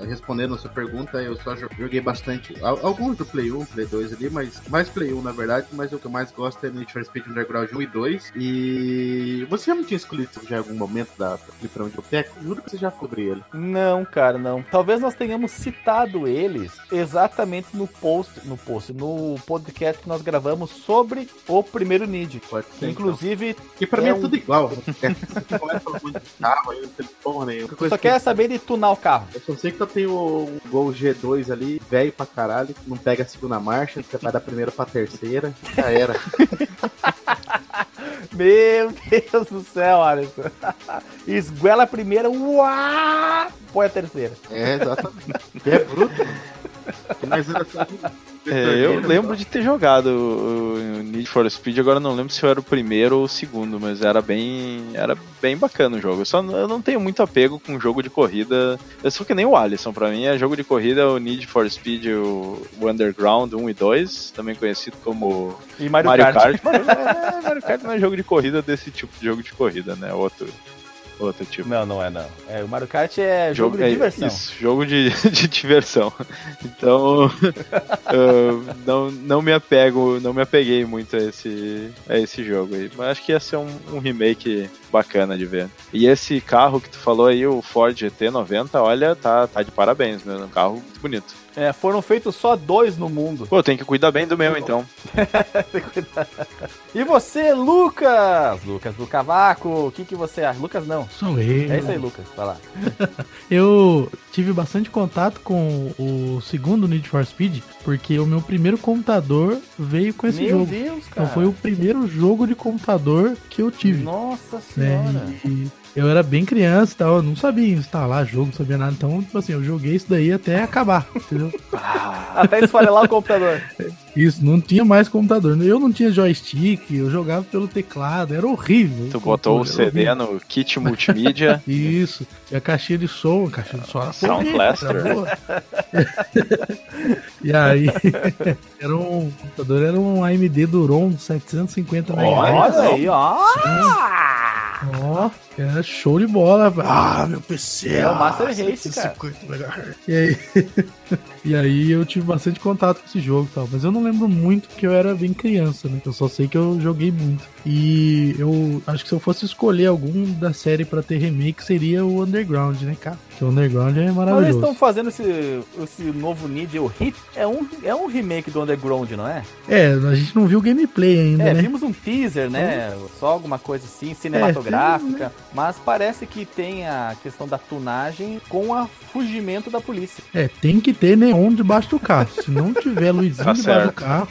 respondendo a sua pergunta, eu só joguei bastante. Alguns do Play 1, Play 2 ali, mas mais Play 1 na verdade, mas o que eu mais gosto é Need for Speed Underground 1 e 2. E você já me tinha escolhido já em algum momento da Fliperão de Boteco? Juro que você já sobre ele. Não, cara, não. Talvez nós tenhamos citado eles exatamente no post, no post, no podcast que nós gravamos sobre o primeiro Need. Pode ser. Inclusive. Então. E pra é mim é um... tudo igual. começa muito de carro, aí não tem porra nenhuma. Só quer saber de tunar o carro. Eu só sei que eu tenho o Gol G2 ali, velho pra caralho, não pega a segunda marcha, você vai da primeira pra terceira, já era. Meu Deus do céu, Alisson. Esguela a primeira, uá! Põe a terceira. É, exatamente. É bruto. Mas, é, eu lembro de ter jogado o Need for Speed, agora não lembro se eu era o primeiro ou o segundo, mas era bem. Era bem bacana o jogo. Eu só eu não tenho muito apego com jogo de corrida. Eu sou que nem o Alisson, pra mim é jogo de corrida o Need for Speed, o, Underground 1 e 2, também conhecido como E Mario, Mario, Kart. Kart. Mas, é, Mario Kart não é jogo de corrida desse tipo de jogo de corrida, né? Outro, outro tipo. Não, não é não. É, o Mario Kart é jogo, de é, diversão. Isso, jogo de, de diversão. Então, não, não me apego, não me apeguei muito a esse, a esse jogo aí. Mas acho que ia ser um, um remake bacana de ver. E esse carro que tu falou aí, o Ford GT90, olha, tá, tá de parabéns, né? Um carro muito bonito. É, foram feitos só dois no mundo. Pô, tem que cuidar bem do meu então. Tem que cuidar. e você, Lucas? Lucas do Cavaco, o que, que você acha? Lucas não. Sou eu. É isso aí, Lucas. Vai lá. Eu tive bastante contato com o segundo Need for Speed, porque o meu primeiro computador veio com esse Meu jogo. Deus, Então cara. foi o primeiro jogo de computador que eu tive. Nossa senhora. E eu era bem criança e tal, eu não sabia instalar jogo, não sabia nada. Então, tipo assim, eu joguei isso daí até acabar, entendeu? Até esfarelar o computador. Isso, não tinha mais computador. Eu não tinha joystick, eu jogava pelo teclado, era horrível. Tu botou o CD horrível. no kit multimídia. Isso, tinha caixinha de som, caixinha de som era Sound Blaster. e aí, era um computador, era um AMD Duron 750 MHz. Olha aí, ó. Ó, era show de bola. Ah, meu PC. É o Master ah, Race, cara. 750 MHz. E aí, e aí eu tive bastante contato com esse jogo e tal. Mas eu não lembro muito porque eu era bem criança, né? Eu só sei que eu joguei muito. E eu acho que se eu fosse escolher algum da série pra ter remake, seria o Underground, né, cara? Porque o Underground é Mas eles maravilhoso. estão fazendo esse, esse novo Need, o Hit, é um, é um remake do Underground, não é? É, a gente não viu o gameplay ainda, É, né? vimos um teaser, né? Só alguma coisa assim, cinematográfica. Mas parece que tem a questão da tunagem com a fugimento da polícia. É, tem que ter neon debaixo do carro. Se não tiver luzinho Tá debaixo certo. do carro,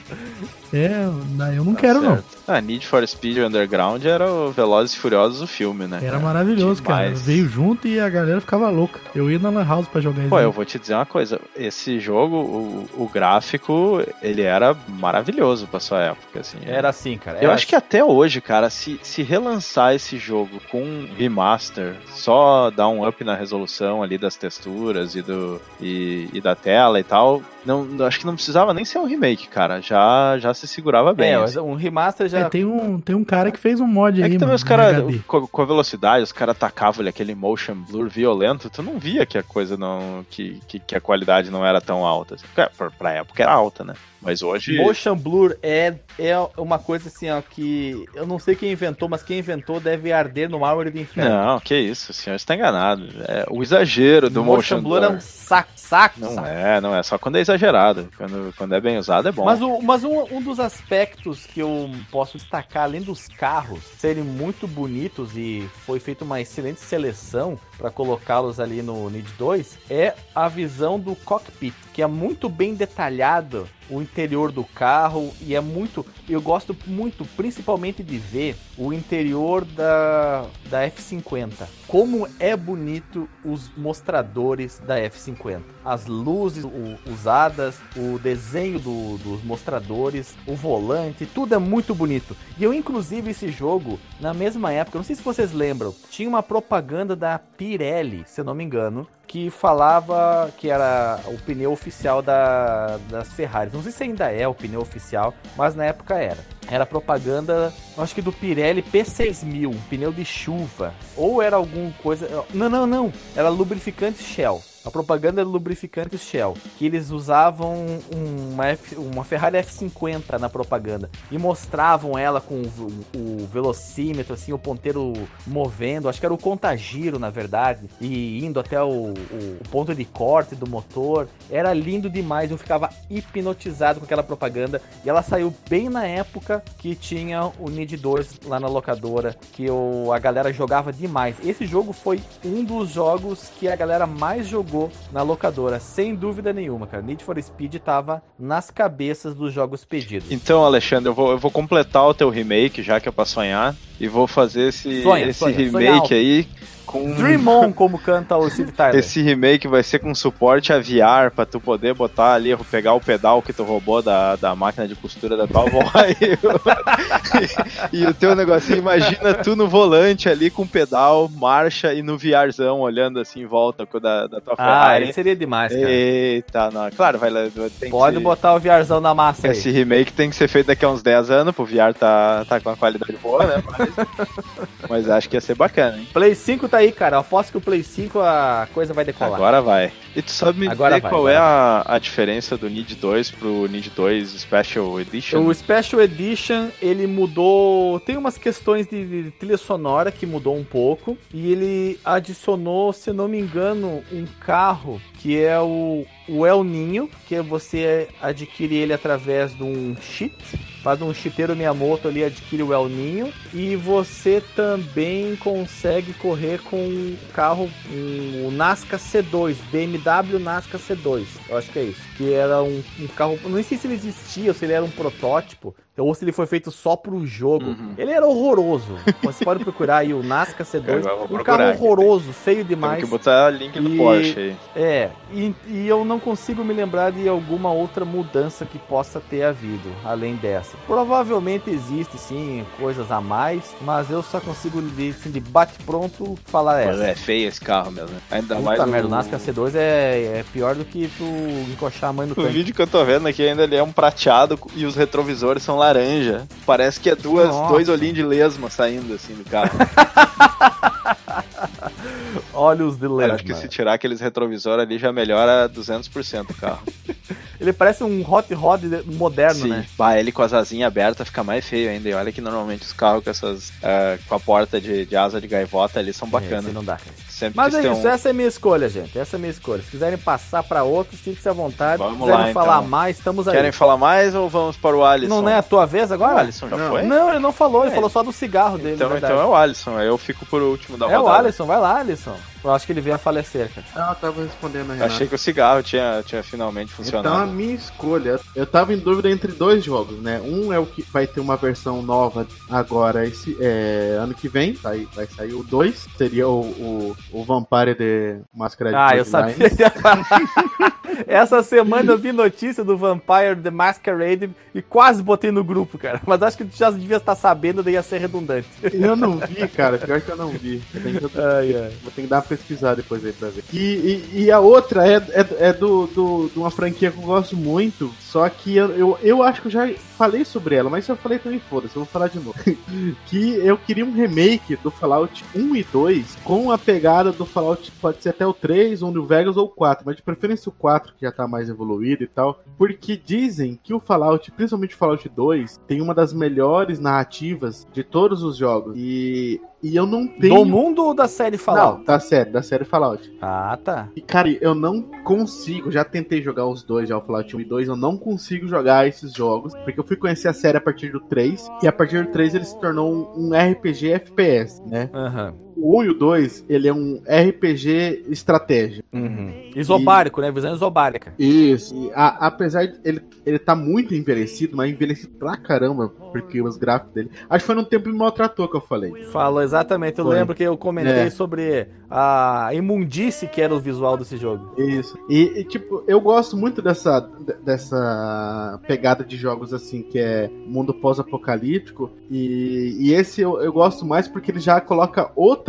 é, não, eu não Tá quero não. certo. Ah, Need for Speed Underground era o Velozes e Furiosos o filme, né? Era cara? maravilhoso, cara. Demais. Veio junto e a galera ficava louca. Eu ia na Lan House pra jogar isso. Pô, aí. eu vou te dizer uma coisa, esse jogo, o, o gráfico, ele era maravilhoso pra sua época, assim. Era assim, cara. Eu era acho que até hoje, cara, se, se relançar esse jogo com um remaster, só dar um up na resolução ali das texturas e, do, e, e da tela e tal, não, acho que não precisava nem ser um remake, cara. Já, já se segurava bem. É, assim. um remaster já. É, tem, um, tem um cara que fez um mod É aí, que também mano, os no caras, com, com a velocidade, os caras atacavam ali aquele motion blur violento, tu não via que a coisa não. que, que, que a qualidade não era tão alta. É, pra, pra época era alta, né? Mas hoje. Motion Blur é, é uma coisa assim, ó, que eu não sei quem inventou, mas quem inventou deve arder no mármore do inferno. Não, que isso, o senhor está enganado. É o exagero do motion, blur. é um saco, saco, Não saco. é, não é só quando é exagerado. Quando, quando é bem usado é bom. Mas, o, mas um, um dos aspectos que eu posso destacar, além dos carros serem muito bonitos e foi feita uma excelente seleção para colocá-los ali no Need 2, é a visão do cockpit, que é muito bem detalhado o interior do carro e é muito. Eu gosto muito, principalmente de ver o interior da, da F50. Como é bonito os mostradores da F50. As luzes o- usadas, o desenho do- dos mostradores, o volante, tudo é muito bonito. E eu, inclusive, esse jogo, na mesma época, não sei se vocês lembram, tinha uma propaganda da Pirelli, se eu não me engano, que falava que era o pneu oficial da, das Ferraris. Não sei se ainda é o pneu oficial, mas na época era. Era propaganda, acho que do Pirelli P6000, um pneu de chuva. Ou era alguma coisa. Não, não, não. Era lubrificante Shell. A propaganda era lubrificante Shell. Que eles usavam uma, F- uma Ferrari F50 na propaganda. E mostravam ela com o, o velocímetro, assim, o ponteiro movendo. Acho que era o contagiro, na verdade. E indo até o, o ponto de corte do motor. Era lindo demais. Eu ficava hipnotizado com aquela propaganda. E ela saiu bem na época que tinha o Need 2 lá na locadora. Que a galera jogava demais. Esse jogo foi um dos jogos que a galera mais jogou na locadora, sem dúvida nenhuma, cara. Need for Speed tava nas cabeças dos jogos pedidos. Então, Alexandre, eu vou, eu vou completar o teu remake, já que é pra sonhar. E vou fazer esse, Sonha, esse sonha, sonha remake alto. aí com Dream On, como canta o Steve Tyler. esse remake vai ser com suporte a VR pra tu poder botar ali, pegar o pedal que tu roubou da, da máquina de costura da tua avó e, e o teu negocinho, imagina tu no volante ali com pedal, marcha e no VRzão olhando assim em volta da, da tua Ah, Ferrari. ele seria demais, cara. Eita, não. Claro, vai lá. Tem Pode botar o VRzão na massa aí. Esse remake tem que ser feito daqui a uns 10 anos, pro VR tá, tá com uma qualidade boa, né? Mas, mas acho que ia ser bacana, hein? Play 5 tá aí, cara. Eu aposto que o Play 5 a coisa vai decolar. Agora vai. E tu sabe me Agora dizer vai, qual vai. é a, a diferença do Need 2 pro Need 2 Special Edition? O Special Edition, ele mudou. Tem umas questões de, de trilha sonora que mudou um pouco. E ele adicionou, se não me engano, um carro que é o, o El Ninho, que você adquire ele através de um cheat. Faz um chiteiro Miyamoto ali, adquire o El Ninho. E você também consegue correr com um carro, um, o Nasca C2, BMW Nasca C2. Eu acho que é isso. Que era um, um carro. Não sei se ele existia ou se ele era um protótipo. Ou se ele foi feito só pro jogo. Uhum. Ele era horroroso. Você pode procurar aí o Nasca C2. Eu vou Um carro horroroso, feio demais. que botar link do E- Porsche aí. É, e, e eu não consigo me lembrar de alguma outra mudança que possa ter havido, além dessa. Provavelmente existe sim coisas a mais, mas eu só consigo de, assim, de bate-pronto falar Mas essa. é feio esse carro mesmo. né? Ainda mais Puta o, merda, o Nascar C2 é, é pior do que tu encoxar a mãe no o tanque. vídeo que eu tô vendo aqui ainda ele é um prateado e os retrovisores são laranja. Parece que é duas, Nossa. dois olhinhos de lesma saindo assim do carro. Olhos de Eu lesma. acho que se tirar aqueles retrovisores ali já melhora 200% o carro. Ele parece um hot rod moderno, Sim. né? Bah, ele com as asinhas abertas fica mais feio ainda. E olha que normalmente os carros com essas. ah, com a porta de, de asa de gaivota ali são Esse bacanas. não dá. Sempre Mas é isso, um- essa é a minha escolha, gente. Essa é a minha escolha. Se quiserem passar pra outros, tem que ser à vontade. Vamos Se quiserem lá, falar então. mais, estamos aí. Querem falar mais ou vamos para o Alisson? Não é a tua vez O agora? Alisson já Não. foi? Não, ele não falou, ele É. falou só do cigarro dele. Então, na então é o Alisson, aí eu fico por último da É o rodada. Alisson, vai lá, Alisson. Eu acho que ele veio a falecer, cara. Ah, eu tava respondendo a Eu Renata. Achei que o cigarro tinha, tinha finalmente Então a funcionado. minha escolha, eu tava em dúvida entre dois jogos, né? Um é o que vai ter uma versão nova agora esse é, ano que vem, vai, vai sair o 2, seria o, o, o Vampire de Máscara de Ah, eu sabia. que ia falar. Essa semana eu vi notícia do Vampire The Masquerade e quase botei no grupo, cara. Mas acho que tu já devia estar sabendo, daí ia ser redundante. Eu não vi, cara, pior que eu não vi. Eu tenho que- Ai, ai. Vou ter que dar uma pesquisada depois aí pra ver. E, e, e a outra é, é, é do, do, de uma franquia que eu gosto muito, só que eu, eu, eu acho que eu já falei sobre ela, mas eu falei também foda-se, eu vou falar de novo. que eu queria um remake do Fallout 1 e 2 com a pegada do Fallout, pode ser até o 3, ou New Vegas ou o 4, mas de preferência o 4, que já tá mais evoluído e tal, porque dizem que o Fallout, principalmente o Fallout 2, tem uma das melhores narrativas de todos os jogos. E, e eu não tenho. Do mundo ou da série Fallout? Não, da série, da série Fallout. Ah, tá. E, cara, eu não consigo, já tentei jogar os dois, já o Fallout 1 e 2, eu não consigo jogar esses jogos, porque eu fui conhecer a série a partir do 3, e a partir do 3 ele se tornou um, um RPG FPS, né? Aham. O 1 e o 2, ele é um RPG estratégia. Uhum. Isobárico, né? Visão isobárica. Isso. E a- apesar de ele, ele tá muito envelhecido, mas envelhecido pra caramba, porque os gráficos dele. Acho que foi no tempo me maltratou que eu falei. Falou exatamente. Eu Foi. lembro que eu comentei É. sobre a imundice que era o visual desse jogo. Isso. E, e, tipo, eu gosto muito dessa, de- dessa pegada de jogos assim, que é mundo pós-apocalíptico. E, e esse eu, eu gosto mais porque ele já coloca outra,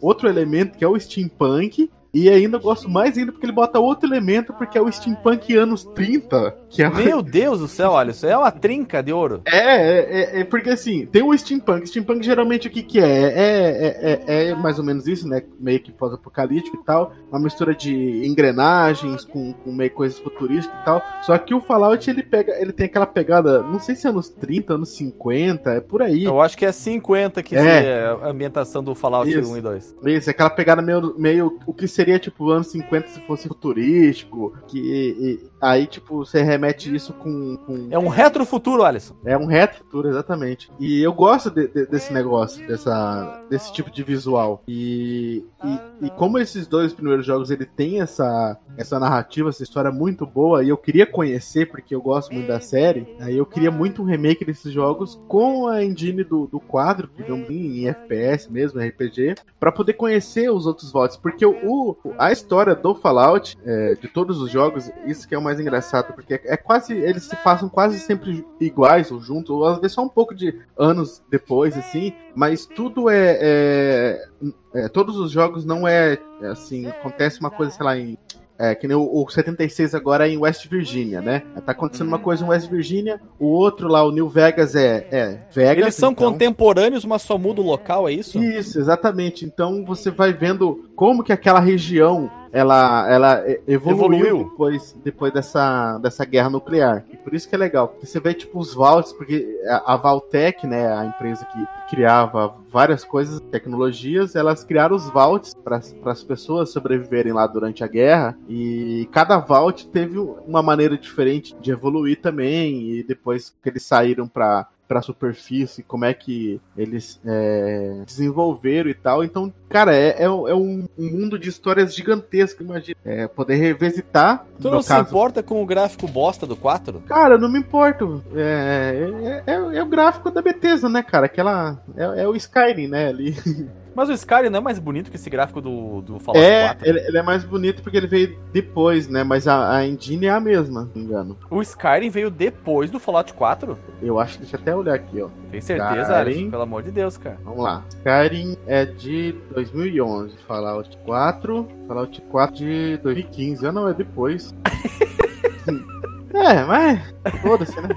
outro elemento que é o steampunk. E ainda eu gosto mais ainda porque ele bota outro elemento, porque é o steampunk anos 30, que é Meu Deus do céu, olha, isso é uma trinca de ouro. É, é, é, é porque assim, tem o steampunk. Steampunk geralmente o que que é? É, é, é, é mais ou menos isso, né? Meio que pós-apocalíptico e tal. Uma mistura de engrenagens com, com meio coisas futurísticas e tal. Só que o Fallout, ele pega, ele tem aquela pegada, não sei se é anos 30, anos 50, é por aí. Eu acho que é 50 que É. a ambientação do Fallout Isso. 1 e 2. Isso, é aquela pegada meio, meio o que seria tipo anos 50 se fosse futurístico, que e- aí tipo você remete isso com, com É um retrofuturo, Alisson. é um retro futuro, exatamente. E eu gosto de- de- desse negócio, dessa, desse tipo de visual. E, e, e como esses dois primeiros jogos ele tem essa, essa narrativa, essa história muito boa, e eu queria conhecer porque eu gosto muito da série, aí eu queria muito um remake desses jogos com a engine do, do quadro, digamos em FPS mesmo, RPG, para poder conhecer os outros votos. Porque o, a história do Fallout, é, de todos os jogos, isso que é o mais engraçado, porque é, quase. Eles se passam quase sempre iguais ou juntos, ou às vezes só um pouco de anos depois, assim, mas tudo é. é- é, todos os jogos não é assim, acontece uma coisa, sei lá, em. É, que nem o, o 76 agora é em West Virginia, né? Tá acontecendo uma coisa em West Virginia, o outro lá, o New Vegas, é, é Vegas. Eles são então- contemporâneos, mas só muda o local, é isso? isso, exatamente. Então você vai vendo como que aquela região ela, ela evoluiu, Evoluiu. depois, depois dessa, dessa guerra nuclear. E por isso que é legal. Porque você vê tipo os Vaults, porque a, a Valtech, né, a empresa que criava várias coisas, tecnologias, elas criaram os Vaults para as pessoas sobreviverem lá durante a guerra. E cada Vault teve uma maneira diferente de evoluir também. E depois que eles saíram para para superfície, como é que eles é, desenvolveram e tal. Então, cara, é, é, um- é mundo de histórias gigantesco, imagina. É, poder revisitar. Tu não se caso, importa com o gráfico bosta do 4? Cara, eu não me importo. É, é, é- é o gráfico da Bethesda, né, cara? Aquela. É, é o Skyrim, né? Ali. Mas o Skyrim não é mais bonito que esse gráfico do, do Fallout É, 4? ele, ele é mais bonito porque ele veio depois, né? Mas a, a engine é a mesma, se não me engano. O Skyrim veio depois do Fallout 4? Eu acho, deixa eu até olhar aqui, ó. Tem certeza. Alisson? Pelo amor de Deus, cara. Vamos lá. Skyrim é de 2011. Fallout 4. Fallout 4 de 2015. Ah, não, é depois. é, mas. Foda-se, né?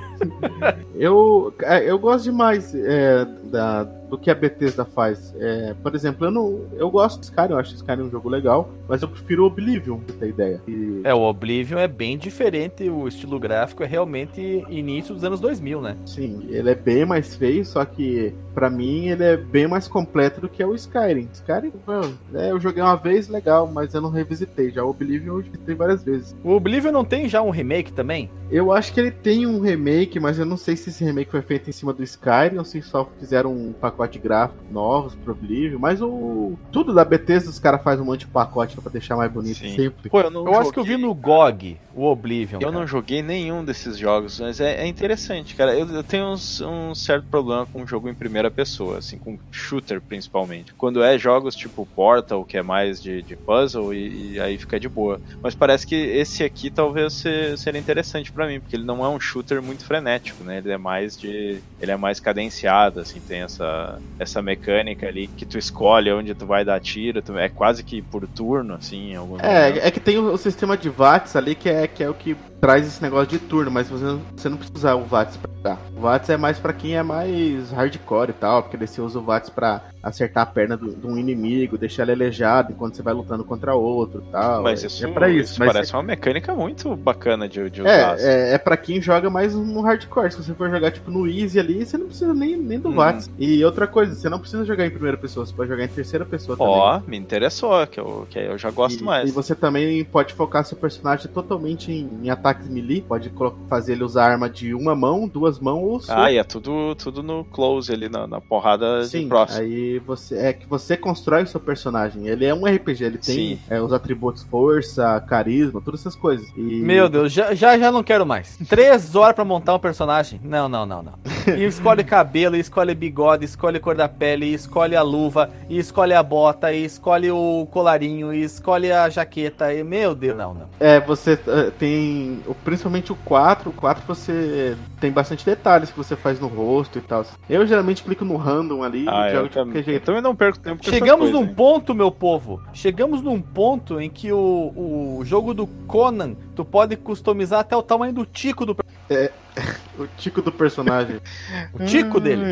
eu, é, eu gosto demais é, da, do que a Bethesda faz. É, por exemplo, eu, não, eu gosto de Skyrim. Eu acho Skyrim um jogo legal. Mas eu prefiro Oblivion, pra ter ideia. E, É, o Oblivion é bem diferente, o estilo gráfico é realmente início dos anos 2000, né? Sim, ele é bem mais feio, só que pra mim ele é bem mais completo do que o Skyrim. Skyrim, mano, é, eu joguei uma vez, legal, mas eu não revisitei. Já o Oblivion eu visitei várias vezes. O Oblivion não tem já um remake também? Eu acho que ele tem um remake, mas eu não sei se esse remake foi feito em cima do Skyrim ou se só fizeram um pacote gráfico novos pro Oblivion. Mas o tudo da Bethesda os caras fazem um monte de pacote pra deixar mais bonito Sim. sempre. Pô, eu não Eu acho que eu vi joguei- no GOG o Oblivion. Eu cara. não joguei nenhum desses jogos, mas é, é interessante, cara. Eu, eu tenho uns- um certo problema com jogo em primeira pessoa, assim, com shooter principalmente. Quando é jogos tipo Portal, que é mais de, de puzzle, e, e aí fica de boa. Mas parece que esse aqui talvez se- seria interessante pra mim, porque ele não é um shooter muito frenético, né? Ele é mais de. Ele é mais cadenciado, assim, tem essa, essa mecânica ali que tu escolhe onde tu vai dar tiro, tu- é quase que por turno, assim. É, é que tem o, o sistema de VATS ali que é, que é o que traz esse negócio de turno, mas você não, você não precisa usar o VATS pra jogar. O VATS é mais pra quem é mais hardcore e tal, porque daí você usa o VATS pra acertar a perna de um inimigo, deixar ele aleijado enquanto você vai lutando contra outro e tal. Mas é, isso, é pra isso. mas parece uma mecânica muito bacana de, de usar. assim. é, é, é pra quem joga mais no hardcore. Se você for jogar tipo no easy ali, você não precisa nem, nem do Uhum. VATS. E outra coisa, você não precisa jogar em primeira pessoa, você pode jogar em terceira pessoa também. Ó, me interessou, que eu, que eu já gosto e, mais. E você também pode focar seu personagem totalmente em, em ataques melee. Pode fazer ele usar arma de uma mão, duas mãos ou soco. Ah, e é tudo, tudo no close ali, na, na porrada de Sim, próximo. aí você é que você constrói o seu personagem. Ele é um RPG, ele tem é, os atributos força, carisma, todas essas coisas. E Meu Deus, já, já, já não quero mais. Três horas pra montar um personagem? Não, não, não, não. E escolhe cabelo, e escolhe bigode, escolhe cor da pele, e escolhe a luva, e escolhe a bota, e escolhe o colarinho, e escolhe a jaqueta. E, meu Deus, não, não. É, você eh, tem. Principalmente o 4. O 4 você tem bastante detalhes que você faz no rosto e tal. Eu geralmente clico no random ali Ah, e eu, jogo de qualquer eu jeito. também não perco tempo Chegamos coisas, num hein. ponto, meu povo. Chegamos num ponto em que o, o jogo do Conan, tu pode customizar até o tamanho do tico do, O tico do personagem. o tico dele.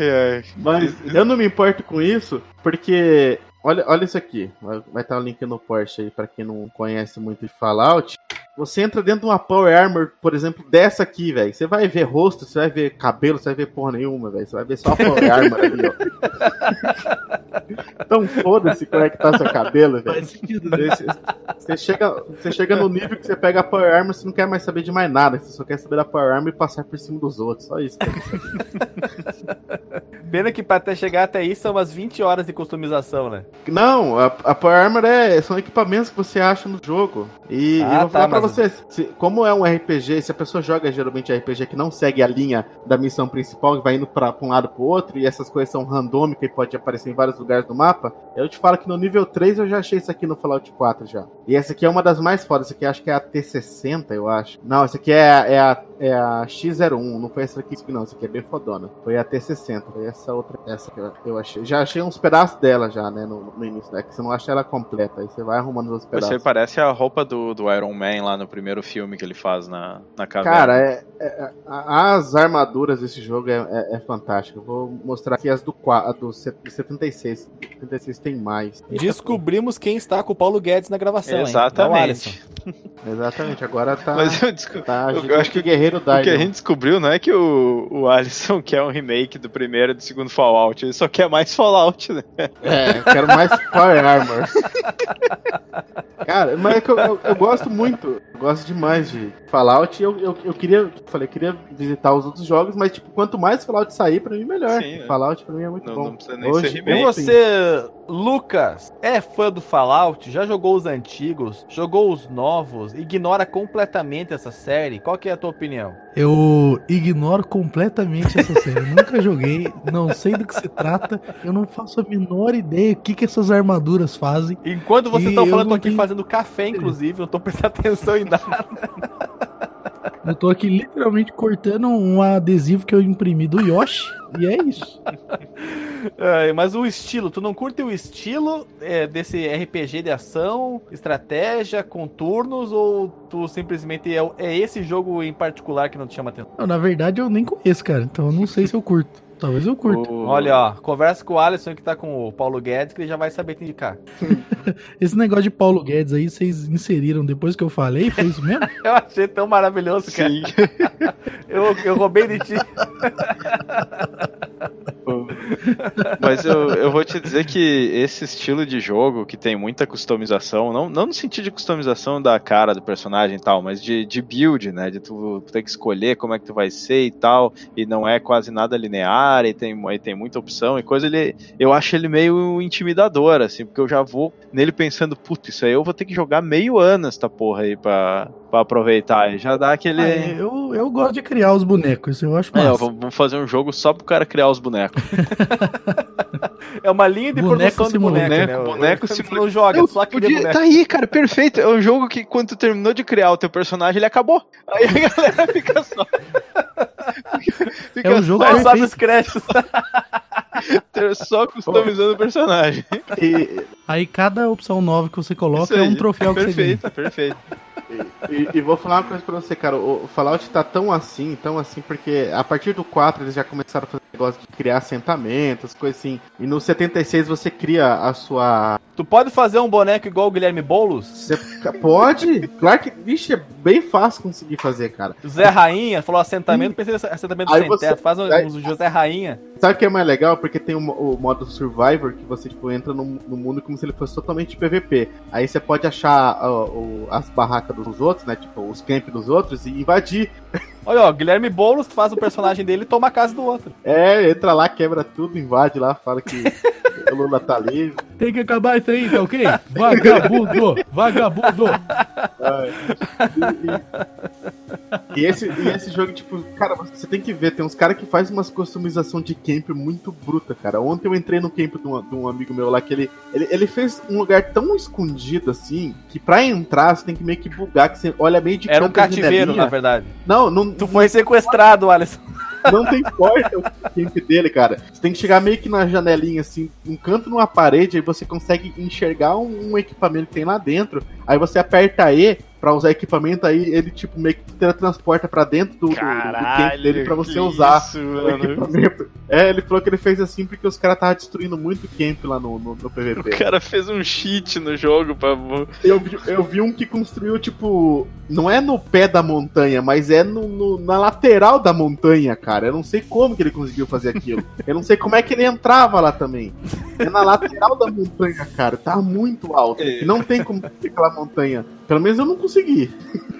Mas eu não me importo com isso, porque olha, olha isso aqui. Vai vai estar o link no Porsche aí pra quem não conhece muito de Fallout. Você entra dentro de uma Power Armor, por exemplo, dessa aqui, velho. Você vai ver rosto, você vai ver cabelo, você vai ver porra nenhuma, velho. Você vai ver só a Power Armor ali, ó. Então foda-se como é que tá seu cabelo, velho. Faz sentido, né? Você, você chega, você chega no nível que você pega a Power Armor, você não quer mais saber de mais nada. Você só quer saber da Power Armor e passar por cima dos outros. Só isso. Pena que pra até chegar até aí são umas 20 horas de customização, né? Não, a, a Power Armor é, são equipamentos que você acha no jogo. E, Ah, eu vou tá, falar pra mas- você, se- como é um RPG, se a pessoa joga geralmente RPG que não segue a linha da missão principal, que vai indo pra, pra um lado pro outro, e essas coisas são randômicas e pode aparecer em vários lugares do mapa, eu te falo que no nível 3 eu já achei isso aqui no Fallout 4 já. E essa aqui é uma das mais fodas, essa aqui acho que é a T60, eu acho. Não, essa aqui é, é a, é a X01, não foi essa aqui não, essa aqui é bem fodona. Foi a T60, foi essa outra, essa que eu, achei. Já achei uns pedaços dela já, né, no, no início, né, que você não acha ela completa, aí você vai arrumando os pedaços. Você parece a roupa do, do Iron Man lá no primeiro filme que ele faz na, na caverna. Cara, é, é- as armaduras desse jogo é, é, é fantástico. Eu vou mostrar aqui as do, a do set- do 76. 76 tem mais. Descobrimos quem está com o Paulo Guedes na gravação, hein? É o Alisson. Exatamente. Exatamente, agora tá. Mas eu, desco- tá eu- eu acho que Guerreiro o que a gente descobriu não é que o, o Alisson quer um remake do primeiro e do segundo Fallout, ele só quer mais Fallout, né? É, eu quero mais Power Armor. Cara, mas é que eu, eu- eu gosto muito. Eu gosto demais de Fallout. e Eu, eu, eu queria. eu Falei, eu queria visitar os outros jogos, mas tipo, quanto mais Fallout sair, pra mim melhor. Sim, é. Fallout pra mim é muito Não- bom. não precisa nem Hoje, ser E remake. ontem- você, Lucas, é fã do Fallout? Já jogou os antigos? Jogou os novos? Ignora completamente essa série? Qual que é a tua opinião? Eu ignoro completamente essa série. Nunca joguei, não sei do que se trata. Eu não faço a menor ideia o que, que essas armaduras fazem. Enquanto vocês estão eu falando, eu tô aqui tenho- fazendo café, inclusive, eu tô prestando atenção em nada. Eu tô aqui literalmente cortando um adesivo que eu imprimi do Yoshi. E é isso. É, mas o estilo, tu não curte o estilo é, desse RPG de ação, estratégia, com turnos, ou tu simplesmente é, é esse jogo em particular que não te chama atenção? Não, na verdade, eu nem conheço, cara. Então eu não sei se eu curto. Talvez eu curto. O- Olha, ó, conversa com o Alisson que tá com o Paulo Guedes, que ele já vai saber te indicar. Esse negócio de Paulo Guedes aí, vocês inseriram depois que eu falei? Foi isso mesmo? Eu achei tão maravilhoso, cara. Sim. Eu, eu roubei de ti. Mas eu, eu vou te dizer que esse estilo de jogo que tem muita customização, não, não no sentido de customização da cara do personagem e tal, mas de, de build, né? De tu ter que escolher como é que tu vai ser e tal, e não é quase nada linear, e tem, e tem muita opção e coisa, ele, eu acho ele meio intimidador, assim, porque eu já vou nele pensando, puta, isso aí eu vou ter que jogar meio ano essa porra aí pra, pra aproveitar. E já dá aquele. Ah, eu, eu gosto de criar os bonecos, eu acho É, massa. eu vou- vamos fazer um jogo só pro cara criar os bonecos. É uma linha de Boneco produção de simula- boneco, né? boneco, boneco simula- não joga, Eu só cria podia- boneco. Tá aí, cara, perfeito. É um jogo que quando tu terminou de criar o teu personagem, ele acabou. Aí a galera fica só. fica É um jogo Só só, sabe os créditos. Só customizando o personagem. E, Aí cada opção nova que você coloca Isso é aí. um troféu que você ganha. Perfeito, perfeito. E, e vou falar uma coisa pra você, cara. O Fallout tá tão assim, tão assim, porque a partir do 4 eles já começaram a fazer negócio de criar assentamentos, coisas assim. E no 76 você cria a sua. Tu pode fazer um boneco igual o Guilherme Boulos? Você pode? Claro que, vixe, é bem fácil conseguir fazer, cara. José Rainha, falou assentamento, pensei em assentamento Aí sem você- teto. Faz um, aí- uns José Rainha. Sabe o que é mais legal? Porque tem o, o modo Survivor que você tipo, entra no, no mundo como se ele fosse totalmente PVP. Aí você pode achar ó, as barracas dos outros, né? Tipo, os camp dos outros e invadir. Olha, ó, Guilherme Boulos faz o personagem dele e toma a casa do outro. É, entra lá, quebra tudo, invade lá, fala que o Lula tá livre. Tem que acabar isso aí, tá ok? Vagabundo! Vagabundo! E esse, e esse jogo, tipo, cara, você tem que ver, tem uns caras que fazem umas customização de camp muito bruta, cara. Ontem eu entrei no camp de um, de um amigo meu lá que ele, ele, ele fez um lugar tão escondido assim, que pra entrar você tem que meio que bugar, que você olha meio de Era um cativeiro, na verdade. Não, não, Tu foi sequestrado, Alisson. não tem porta o camp dele, cara. Você tem que chegar meio que na janelinha, assim, um canto numa parede, aí você consegue enxergar um, um equipamento que tem lá dentro. Aí você aperta E pra usar equipamento, aí ele, tipo, meio que teletransporta pra dentro do, do, do camp dele pra você usar Isso, o mano. equipamento. É, ele falou que ele fez assim porque os caras estavam destruindo muito camp lá no, no, no O PVP. cara fez um cheat no jogo pra. Eu vi, eu vi um que construiu, tipo, não é no pé da montanha, mas é no, no- na lateral da montanha, cara. Eu não sei como que ele conseguiu fazer aquilo. Eu não sei como é que ele entrava lá também. É na lateral da montanha, cara. Tá muito alto. É. Não tem como ter aquela montanha. Pelo menos eu não consegui.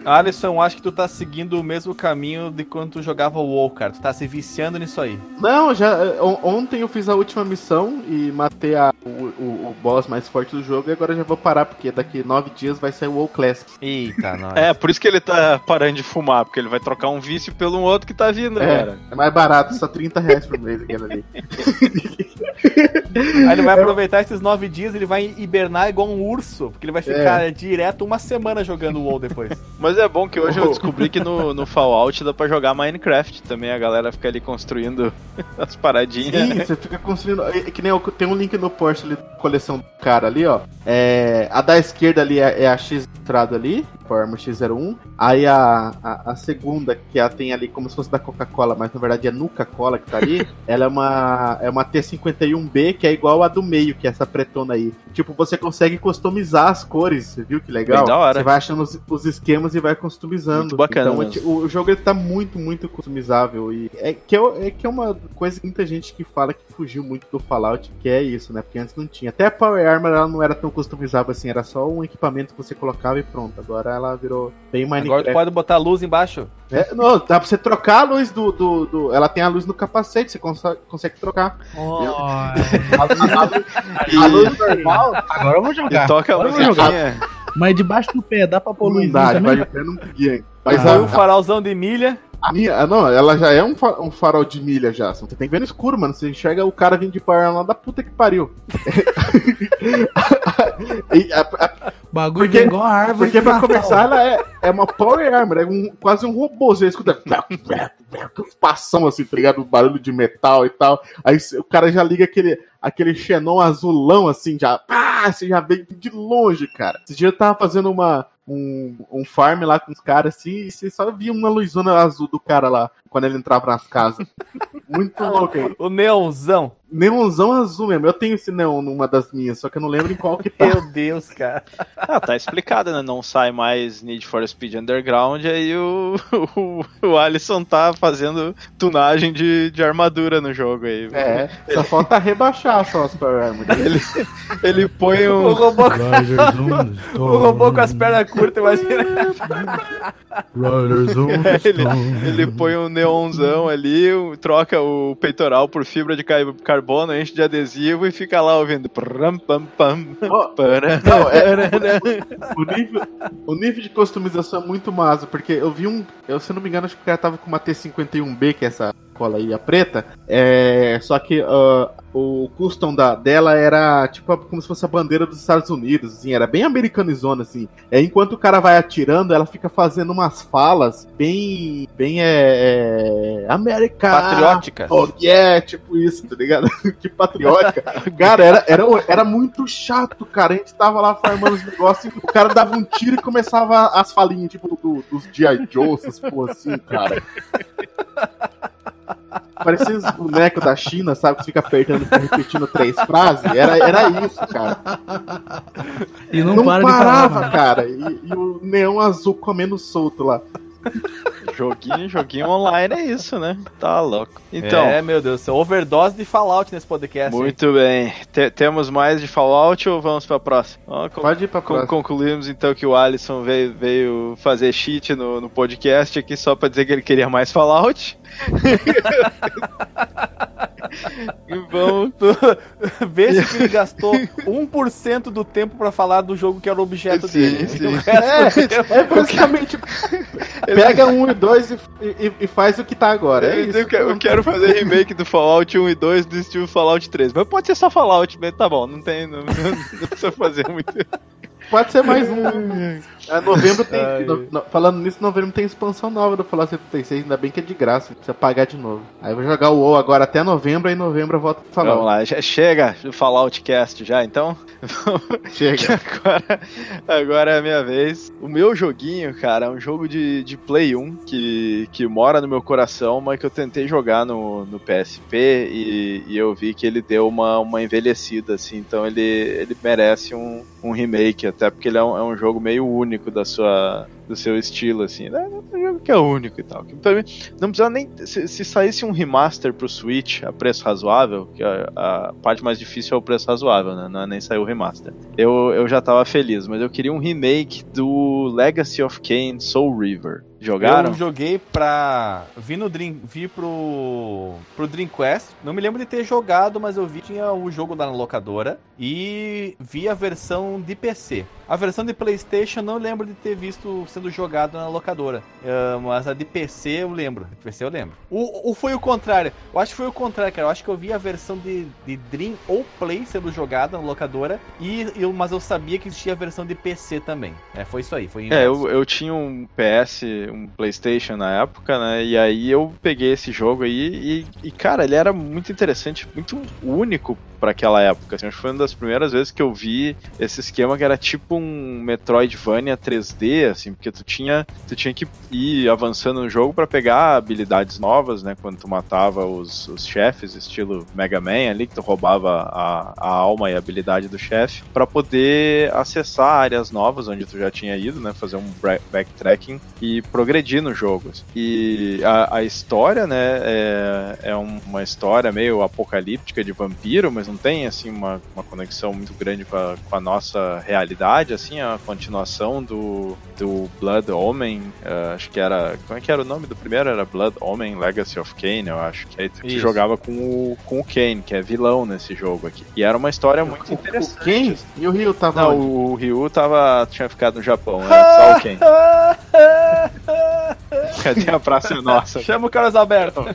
Alisson, acho que tu tá seguindo o mesmo caminho de quando tu jogava o WoW, cara. Tu tá se viciando nisso aí. Não, já. eh, on- Ontem eu fiz a última missão e matei a- o, o- o boss mais forte do jogo e agora já vou parar, porque daqui nove dias vai sair o WoW Classic. Eita, nós. É, por isso que ele tá parando de fumar, porque ele vai trocar um vício pelo outro que tá vindo, É, cara. é mais barato, só 30 reais por mês aquele ali. Aí ele vai aproveitar esses nove dias, ele vai hibernar igual um urso, porque ele vai ficar direto uma semana jogando o WoW depois. Mas é bom que hoje eu descobri que no, no Fallout dá pra jogar Minecraft também. A galera fica ali construindo as paradinhas. Sim, você fica construindo. É que nem eu, tem um link no Porsche ali, coleção do cara ali, ó. É, a da esquerda ali é, é a X entrada ali, forma X01. Aí a, a, a segunda, que ela tem ali como se fosse da Coca-Cola, mas na verdade é Nuca-Cola que tá ali, ela é uma, é uma T51B, que é igual a do meio, que é essa pretona aí. Tipo, você consegue customizar as cores, você viu que legal? Bem da hora. Você vai achando os, os esquemas e vai customizando. Muito bacana Então, o, o jogo ele tá muito, muito customizável. E é que, é, é que é uma coisa que muita gente que fala que fugiu muito do Fallout, que é isso, né? Porque antes não tinha. Até a Power Armor ela não era tão customizável assim, era só um equipamento que você colocava e pronto. Agora ela virou bem Agora tu Minecraft. pode botar luz embaixo. É, não, dá pra você trocar a luz do, do, do- Ela tem a luz no capacete, você consegue, consegue trocar. A, a- a luz, a luz normal Agora eu vou E jogar. toca a Agora eu vou jogar. musiquinha. Mas debaixo do pé, dá pra pôr não luzinha dá, debaixo do pé não podia. hein? Mas Põe a, um farolzão de milha. A minha, ah, não, ela já é um, um farol de milha já. Você tem que ver no escuro, mano. Você enxerga o cara vindo de Power lá da puta que pariu. E a- a- Bagulho Porque- que é igual a árvore. porque pra começar, ela é, é uma Power Armor, é um, quase um robô. Você escuta passão assim, tá ligado? Barulho de metal e tal. Aí o cara já liga aquele, aquele xenon azulão assim, já. Pá, você já vem de longe, cara. Esse dia eu tava fazendo uma. Um, um farm lá com os caras assim, e você só via uma luzona azul do cara lá quando ele entrava nas casas. Muito louco aí. O neonzão. Neonzão azul mesmo. Eu tenho esse neon numa das minhas, só que eu não lembro em qual que tá. Meu Deus, cara. Ah, tá explicado, né? Não sai mais Need for Speed Underground, aí o, o, o Alisson tá fazendo tunagem de, de armadura no jogo aí. É, só falta rebaixar só as Power Armor. Ele, ele põe O um. robô, on the o robô com as pernas curtas, imagina. Riders on Ele, ele põe um neonzão ali, troca o peitoral por fibra de ca- carbono, enche de adesivo e fica lá ouvindo. pram, pam, pam, Ó, para, Não, é, o, nível, o nível de customização é muito massa, porque eu vi um. Eu, se não me engano, acho que o cara tava com uma T51B, que é essa cola aí, a preta. É, só que ah, o custom da, dela era tipo como se fosse a bandeira dos Estados Unidos, assim, era bem americanizona, assim. É, enquanto o cara vai atirando, ela fica fazendo umas falas bem. bem é. é América! Patrióticas. Oh, yeah, tipo isso, tá ligado? tipo patriótica. Cara, era, era, era muito chato, cara. A gente tava lá farmando os negócios, o cara dava um tiro e começava as falinhas, tipo, do- dos G.I. Joe, essas porra assim, cara. Parecia os bonecos da China, sabe? Que fica apertando e repetindo três frases. Era, era isso, cara. E não, Não, para parava, cara. E, e o neon azul comendo solto lá. Joguinho, joguinho online é isso, né? Tá louco. Então, É, meu Deus, overdose de Fallout nesse podcast. hein? muito bem. Te- temos mais de Fallout ou vamos pra próxima? Pode ir pra próxima. concluímos então que o Alisson veio, veio fazer cheat no, no podcast aqui só pra dizer que ele queria mais Fallout. e vamos. Veja que ele gastou 1% do tempo pra falar do jogo que era o objeto Sim, dele. sim. O resto do tempo- É basicamente. Pega um e dois e, e- e faz o que tá agora. É Eu, isso. eu quero, eu quero fazer remake do Fallout 1 e 2 do estilo Fallout 3. Mas pode ser só Fallout, mas tá bom, não tem. Não, não precisa fazer muito. Pode ser mais um. É, novembro tem. No- no- falando nisso, novembro tem expansão nova do Fallout 76. Ainda bem que é de graça, precisa pagar de novo. Aí eu vou jogar o WoW agora até novembro, aí em novembro eu volto pro Vamos Fallout. lá, já- chega do Falloutcast já, então. Chega. agora, agora é a minha vez. O meu joguinho, cara, é um jogo de, de Play 1 que, que mora no meu coração, mas que eu tentei jogar no, no PSP e, e eu vi que ele deu uma, uma envelhecida, assim, então ele, ele merece um, um remake, até porque ele é um, é um jogo meio único da sua, do seu estilo, assim. né? É um jogo que é único e tal. Não precisa nem. Se, se saísse um remaster pro Switch a preço razoável, que a, a parte mais difícil é o preço razoável, né? Não é nem sair o remaster. Eu, eu já tava feliz, mas eu queria um remake do Legacy of Kain Soul River. Jogaram? Eu joguei pra. Vi no Dream. Vi pro. pro Dreamcast. Não me lembro de ter jogado, mas eu vi tinha o jogo lá na locadora. E vi a versão de PC. A versão de Playstation não lembro de ter visto sendo jogado na locadora. Ah, mas a de PC eu lembro. De PC eu lembro. O, o foi o contrário. Eu acho que foi o contrário, cara. Eu acho que eu vi a versão de, de Dream ou Play sendo jogada na locadora. E eu, mas eu sabia que existia a versão de PC também. É, foi isso aí. Foi É, eu, eu tinha um PS, um PlayStation na época, né? E aí eu peguei esse jogo aí e, e, cara, ele era muito interessante, muito único pra aquela época. Assim, acho que foi uma das primeiras vezes que eu vi esse esquema que era tipo um Metroidvania 3D, assim, porque tu tinha, tu tinha que ir avançando no jogo pra pegar habilidades novas, né? Quando tu matava os, os chefes, estilo Mega Man ali, que tu roubava a, a alma e a habilidade do chefe, pra poder acessar áreas novas onde tu já tinha ido, né? Fazer um backtracking e progredir no jogo. assim. E a, a história, né, é, é um- uma história meio apocalíptica de vampiro, mas não tem, assim, uma, uma conexão muito grande com a, com a nossa realidade, assim, a continuação do, do Blood Omen, eh, acho que era, como é que era o nome do primeiro? Era Blood Omen Legacy of Kane, eu acho, que aí tu Isso. jogava com o, com o Kane, que é vilão nesse jogo aqui. E era uma história muito O, interessante. o quem? E o Rio tava Não, onde? o Ryu tava, tinha ficado no Japão, era só o Ken. Cadê a Praça Nossa? Chama o Carlos Alberto.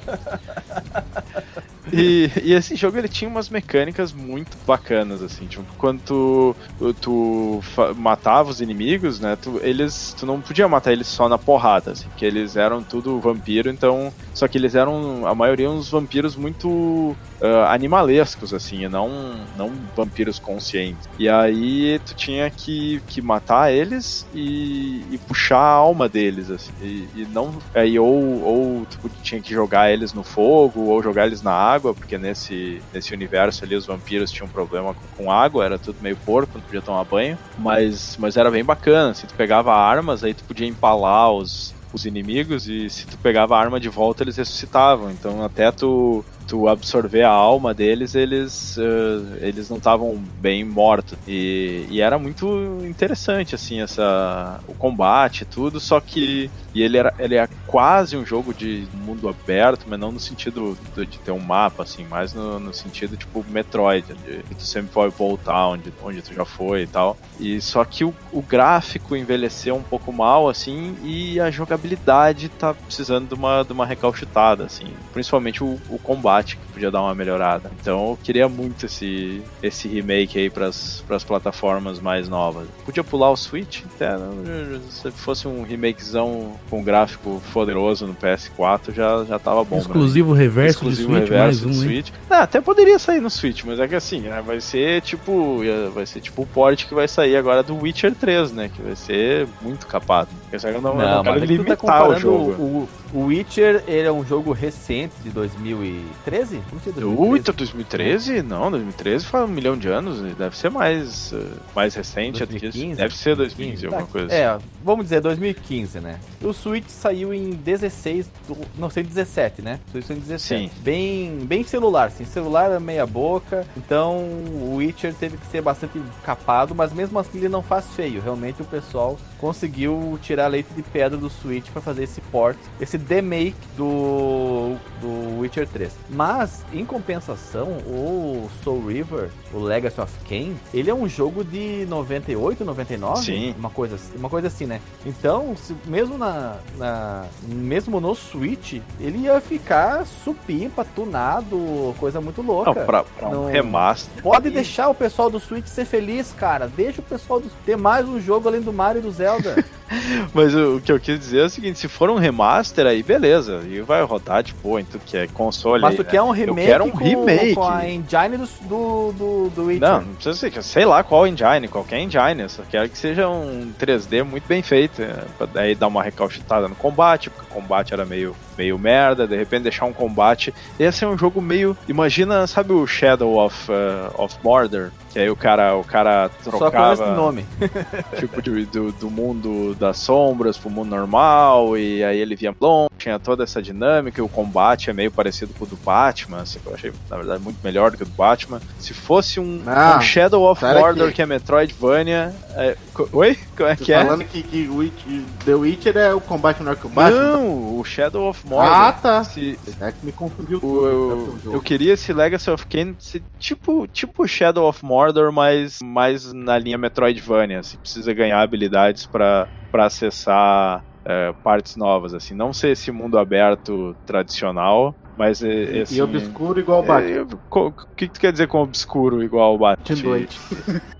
E, e esse jogo ele tinha umas mecânicas muito bacanas, assim, tipo, quando tu, tu matava os inimigos, né, tu, eles, tu não podia matar eles só na porrada, assim, porque eles eram tudo vampiro, então, só que eles eram, a maioria, uns vampiros muito ah, animalescos, assim, não, não vampiros conscientes. E aí tu tinha que, que matar eles e, e puxar a alma deles, assim, e, e não, aí ou, ou tu tinha que jogar eles no fogo, ou jogar eles na água, porque nesse, nesse universo ali os vampiros tinham problema com, com água, era tudo meio porco, não podia tomar banho, mas, mas era bem bacana, assim, tu pegava armas, aí tu podia empalar os, os inimigos e se tu pegava a arma de volta eles ressuscitavam, então até tu, tu absorver a alma deles, eles, eh, eles não estavam bem mortos. E, e era muito interessante, assim, essa, o combate tudo, só que e ele, era, ele é quase um jogo de mundo aberto, mas não no sentido do- de ter um mapa, assim, mais no, no sentido tipo Metroid, de que tu sempre pode voltar onde, onde tu já foi e tal. E só que o, o gráfico envelheceu um pouco mal, assim, e a jogabilidade tá precisando de uma, de uma recalchutada, assim. Principalmente o, o combate, que podia dar uma melhorada. Então eu queria muito esse, esse remake aí pras, pras plataformas mais novas. Podia pular o Switch, até, né? se fosse um remakezão com gráfico poderoso no PS4, já, já tava bom. Exclusivo reverso Exclusivo de Switch, reverso mais do um? Switch. Não, até poderia sair no Switch, mas é que assim, né, vai ser tipo, vai ser tipo o port que vai sair agora do Witcher 3, né, que vai ser muito capado. Porque eu não, eu não quero mas é tá limitar o comparando jogo. o, o Witcher, ele é um jogo recente de 2013? Não sei, 2013. Uita, 2013? Não, 2013 faz um milhão de anos, deve ser mais, eh, mais recente. acho que 2015? Deve ser 2015, alguma Tá, coisa assim. É, vamos dizer 2015, né? O Switch saiu em 16, do, não sei, 17, né? O Switch saiu em 17. Sim. Bem, bem celular, sim. Celular é meia boca, então o Witcher teve que ser bastante capado, mas mesmo assim ele não faz feio. Realmente o pessoal conseguiu tirar leite de pedra do Switch para fazer esse port, esse remake do, do Witcher 3. Mas, em compensação, o Soul River, o Legacy of Kain, ele é um jogo de 98, 99? Sim. Uma coisa, uma coisa assim, né? Então, se- mesmo na, na- mesmo no Switch, ele ia ficar supimpa, tunado, coisa muito louca. Não, pra, pra um Não- remaster. Pode deixar o pessoal do Switch ser feliz, cara. Deixa o pessoal do... ter mais um jogo além do Mario e do Zelda. Mas o, o que eu quis dizer é o seguinte: se for um remaster, aí beleza. E vai rodar de boa em tudo que é console. Mas tu né? quer um remake, quero um com, remake. com a engine do, do, do, Witcher. Não, não precisa ser, sei lá qual engine, qualquer engine, eu só quero que seja um 3D muito bem feito, é, pra daí dar uma recalchutada no combate, porque o combate era meio, meio merda, de repente deixar um combate, esse é um jogo meio, imagina, sabe o Shadow of, uh, of Mordor, que aí o cara, o cara Só com esse trocava nome. tipo de- do, do mundo das sombras pro mundo normal, e aí ele via longe, tinha toda essa dinâmica, e o combate é meio parecido com o do Batman, assim, que eu achei, na verdade, muito melhor do que o do Batman. Se fosse um, Ah, um Shadow of Mordor, aqui. que é Metroidvania. é, oi? Como é Tô que é? falando que, que The Witcher é o combate menor que o Batman. Não, o Shadow of Mordor. Ah, tá. Se- É que me confundiu tudo. eu, né, eu queria esse Legacy of Kain ser tipo, tipo Shadow of Mordor, mas mais na linha Metroidvania. Assim, precisa ganhar habilidades pra pra acessar é, partes novas. assim Não ser esse mundo aberto tradicional, mas é, E esse. obscuro igual o Batman. É, O que, que tu quer dizer com obscuro igual o Batman? De noite.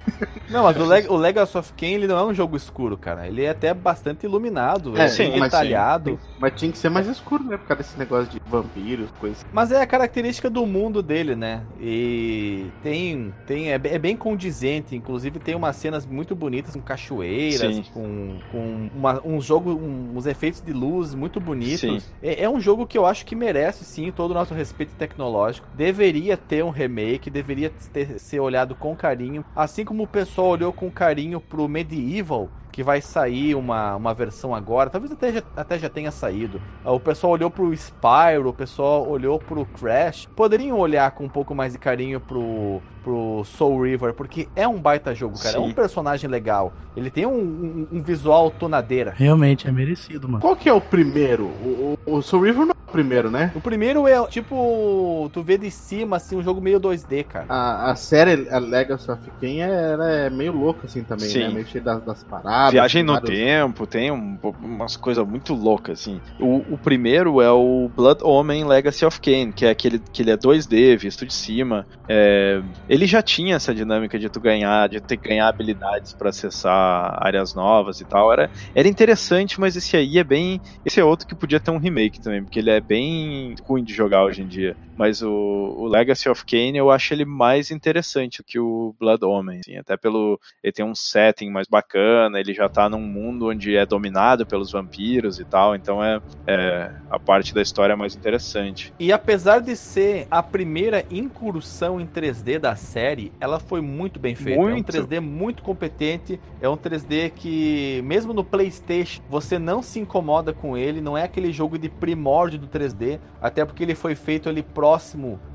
Não, mas o, Leg o Legacy of Kain ele não é um jogo escuro, cara. Ele é até bastante iluminado, É, é, sim, bem mas detalhado. Mas tinha que ser mais escuro, né? Por causa desse negócio de vampiros, coisa assim. Mas é a característica do mundo dele, né? E tem. tem é, bem- é bem condizente. Inclusive tem umas cenas muito bonitas com cachoeiras, Sim. com, com uma, um jogo, um- uns efeitos de luz muito bonitos. Sim. É, é um jogo que eu acho que merece sim todo o nosso respeito tecnológico. Deveria ter um remake, deveria ter, ser olhado com carinho. Assim como o pessoal olhou com carinho pro Medieval. Que vai sair uma, uma versão agora, talvez até já, até já tenha saído. Ah, O pessoal olhou pro Spyro, o pessoal olhou pro Crash. Poderiam olhar com um pouco mais de carinho pro, pro Soul River, porque é um baita jogo, cara. É Sim. um personagem legal. Ele tem um, um- um visual tonadeira. Realmente, é merecido, mano. Qual que é o primeiro? O, o, o Soul River não é o primeiro, né? O primeiro é tipo, tu vê de cima assim, um jogo meio 2D, cara. A, a série a Legacy of Kain é, é meio louca assim também, Sim. né? Meio cheia das, das paradas. Viagem no tempo, tem um- umas coisas muito loucas, assim. O, o primeiro é o Blood Omen Legacy of Kain, que é aquele que ele é 2D, visto de cima. É, ele já tinha essa dinâmica de tu ganhar, de ter que ganhar habilidades pra acessar áreas novas e tal. Era, era interessante, mas esse aí é bem. Esse é outro que podia ter um remake também, porque ele é bem ruim de jogar hoje em dia. Mas o, o Legacy of Kain eu acho ele mais interessante que o Blood Omen, assim, até pelo ele tem um setting mais bacana, ele já tá num mundo onde é dominado pelos vampiros e tal, então é, é a parte da história é mais interessante. E apesar de ser a primeira incursão em 3D da série, ela foi muito bem feita. Muito. É um 3D muito competente, é um 3D que, mesmo no PlayStation, você não se incomoda com ele, não é aquele jogo de primórdio do 3D, até porque ele foi feito ali próximo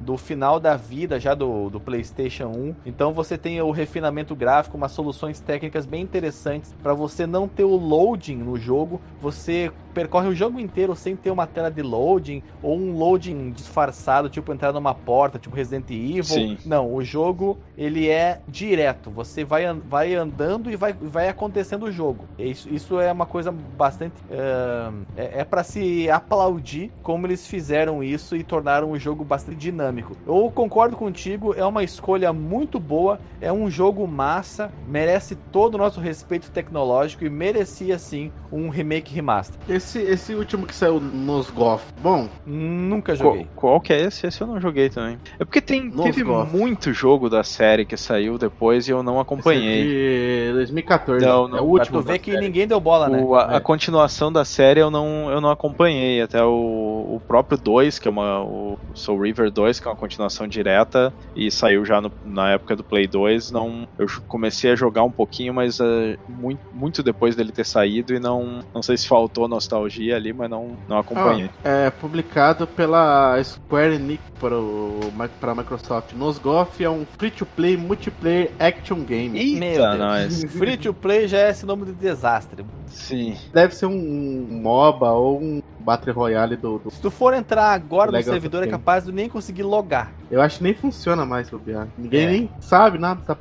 do final da vida já do, do PlayStation 1. Então você tem o refinamento gráfico, umas soluções técnicas bem interessantes para você não ter o loading no jogo, você percorre o jogo inteiro sem ter uma tela de loading ou um loading disfarçado, tipo entrar numa porta, tipo Resident Evil. Sim. Não, o jogo ele é direto. Você vai, vai andando e vai, vai acontecendo o jogo. Isso, isso é uma coisa bastante. ah, é é para se aplaudir como eles fizeram isso e tornaram o jogo bastante dinâmico. Eu concordo contigo, é uma escolha muito boa, é um jogo massa, merece todo o nosso respeito tecnológico e merecia sim um remake remaster. Esse, esse último que saiu nos Goff. Bom, Nunca Qual, joguei. qual que é esse? Esse eu não joguei também. É porque tem, Nos teve muito jogo da série que saiu depois e eu não acompanhei. esse é de 2014. Não, não. é o Pra último. tu ver da que série. ninguém deu bola, né? O- a, a É. continuação da série eu não, eu não acompanhei. Até o, o próprio 2, que é uma. O Soul River 2, que é uma continuação direta, e saiu já no- na época do Play 2. Não, eu comecei a jogar um pouquinho, mas eh, muito, muito depois dele ter saído, e não, não sei se faltou nostalgia ali, mas não, não acompanhei. É publicado pela Square Enix para, o, para a Microsoft. Nosgoth é um free-to-play multiplayer action game. Eita, Meu Deus. nós. Free to play já é sinônimo de desastre. Sim. Deve ser um MOBA ou um Battle Royale do, do- Se tu for entrar agora no servidor, é capaz de nem conseguir logar. Eu acho que nem funciona mais o bobear. Ninguém É. nem sabe nada. Tá...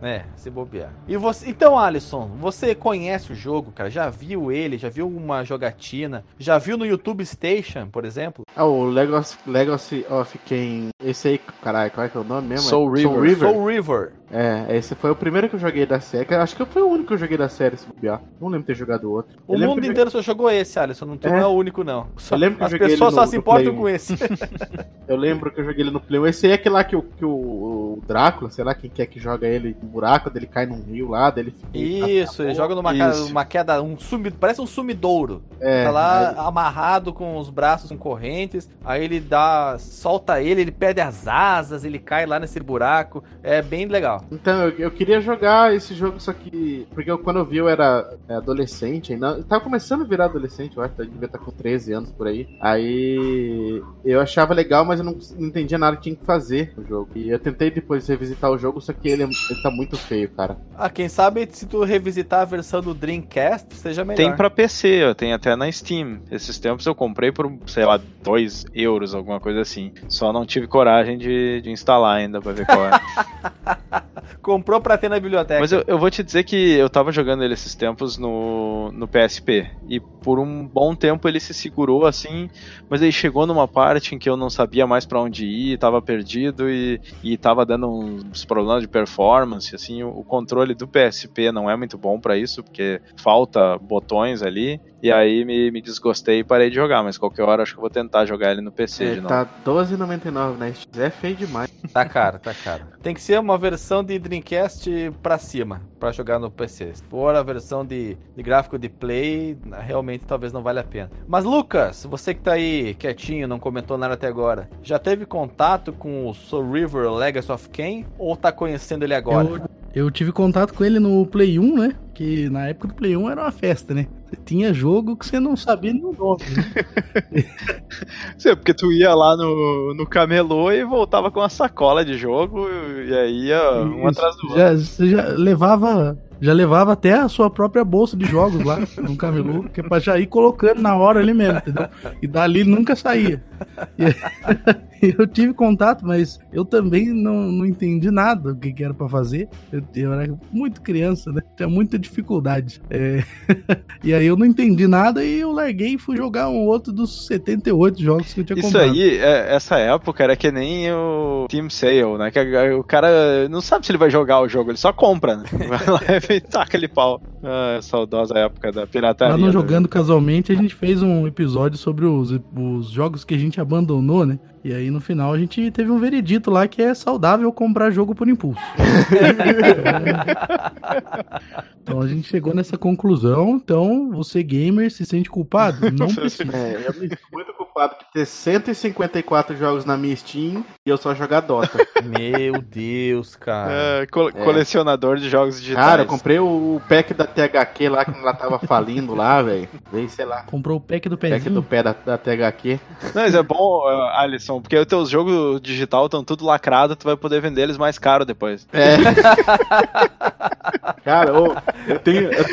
É, se bobear. E você, então, Alisson, você conhece o jogo, cara? Já viu ele? Já viu uma jogatina? Já viu no YouTube Station, por exemplo? Ah, o Legacy, Legacy of Kain. Esse aí, caralho, qual é que é o nome mesmo? Soul É River. Soul River. É, esse foi o primeiro que eu joguei da série. Acho que foi o único que eu joguei da série, se bobear. Não lembro de ter jogado outro. O Eu mundo eu inteiro só jogou esse, Alisson. Não, É. não é o único, não. Só- Eu lembro que as pessoas só no- se importam com esse. Eu lembro que eu joguei ele no Play 1. Esse aí é aquele lá que, o, que o, o Drácula, sei lá quem quer que joga ele no buraco, dele cai num rio lá, dele fica. Isso, ele joga numa, Isso. uma queda, um sumi, parece um sumidouro. É, tá lá aí- amarrado com os braços com correntes, aí ele dá, solta ele, ele perde as asas, ele cai lá nesse buraco. É bem legal. Então, eu, eu queria jogar esse jogo, só que. Porque eu, quando eu vi, eu era é, adolescente ainda. Eu tava começando a virar adolescente, eu acho, eu devia estar com 13 anos por aí. Aí. Eu achava legal, mas eu não, não entendia nada que tinha que fazer no jogo. E eu tentei depois revisitar o jogo, só que ele, ele tá muito feio, cara. Ah, quem sabe se tu revisitar a versão do Dreamcast, seja melhor. Tem pra PC, ó, tem até na Steam. Esses tempos eu comprei por, sei lá, 2 euros, alguma coisa assim. Só não tive coragem de, de instalar ainda pra ver qual é. Comprou pra ter na biblioteca. Mas eu, eu vou te dizer que eu tava jogando ele esses tempos no, no PSP. E por um bom tempo ele se segurou assim. Mas aí chegou numa parte em que eu não sabia mais pra onde ir, tava perdido e, e tava dando uns problemas de performance. Assim, o, o controle do PSP não é muito bom pra isso, porque falta botões ali. E aí me, me desgostei e parei de jogar. Mas qualquer hora acho que eu vou tentar jogar ele no PC É, de novo. tá R$12,99 na Steam. É feio demais. Tá caro, tá caro. Tem que ser uma versão de Dreamcast pra cima, pra jogar no PC. Se for a versão de, de gráfico de Play, realmente talvez não valha a pena. Mas Lucas, você que tá aí quietinho, não comentou nada até agora, já teve contato com o Soul River Legacy of Kain ou tá conhecendo ele agora? Eu, eu tive contato com ele no Play 1, né? Que na época do Play 1 era uma festa, né? Tinha jogo que você não sabia nem o nome. né? Sim, porque tu ia lá no, no camelô e voltava com uma sacola de jogo e aí ia um atrás do outro. Já, você já levava. Já levava até a sua própria bolsa de jogos lá no camelô, que é pra já ir colocando na hora ali mesmo, entendeu? E dali nunca saía. E eu tive contato, mas eu também não, não entendi nada do que, que era pra fazer. Eu, eu era muito criança, né? Tinha muita dificuldade. É, E aí eu não entendi nada e eu larguei e fui jogar um outro dos 78 jogos que eu tinha Isso comprado. aí, é- essa época era que nem o Team Sale, né? Que o cara não sabe se ele vai jogar o jogo, ele só compra, né? Vai lá e taca ele pau. Ah, saudosa época da pirataria. Lá no né? Jogando Casualmente, a gente fez um episódio sobre os, os jogos que a gente abandonou, né? E aí no final a gente teve um veredito lá que é saudável comprar jogo por impulso. então a gente chegou nessa conclusão. Então, você gamer se sente culpado? Não precisa. É, eu me sinto muito culpado por ter 154 jogos na minha Steam e eu só jogar Dota. Meu Deus, cara. É, co- colecionador de jogos digitais. Cara, eu comprei o pack da THQ lá que ela tava falindo lá, velho. Veio, sei lá, Comprou o pack do pack pezinho. do pé da, da THQ. Mas é bom, ah, Alisson, porque os teus jogos digital estão tudo lacrado, tu vai poder vender eles mais caro depois. É. Cara, ô, eu, tenho, eu,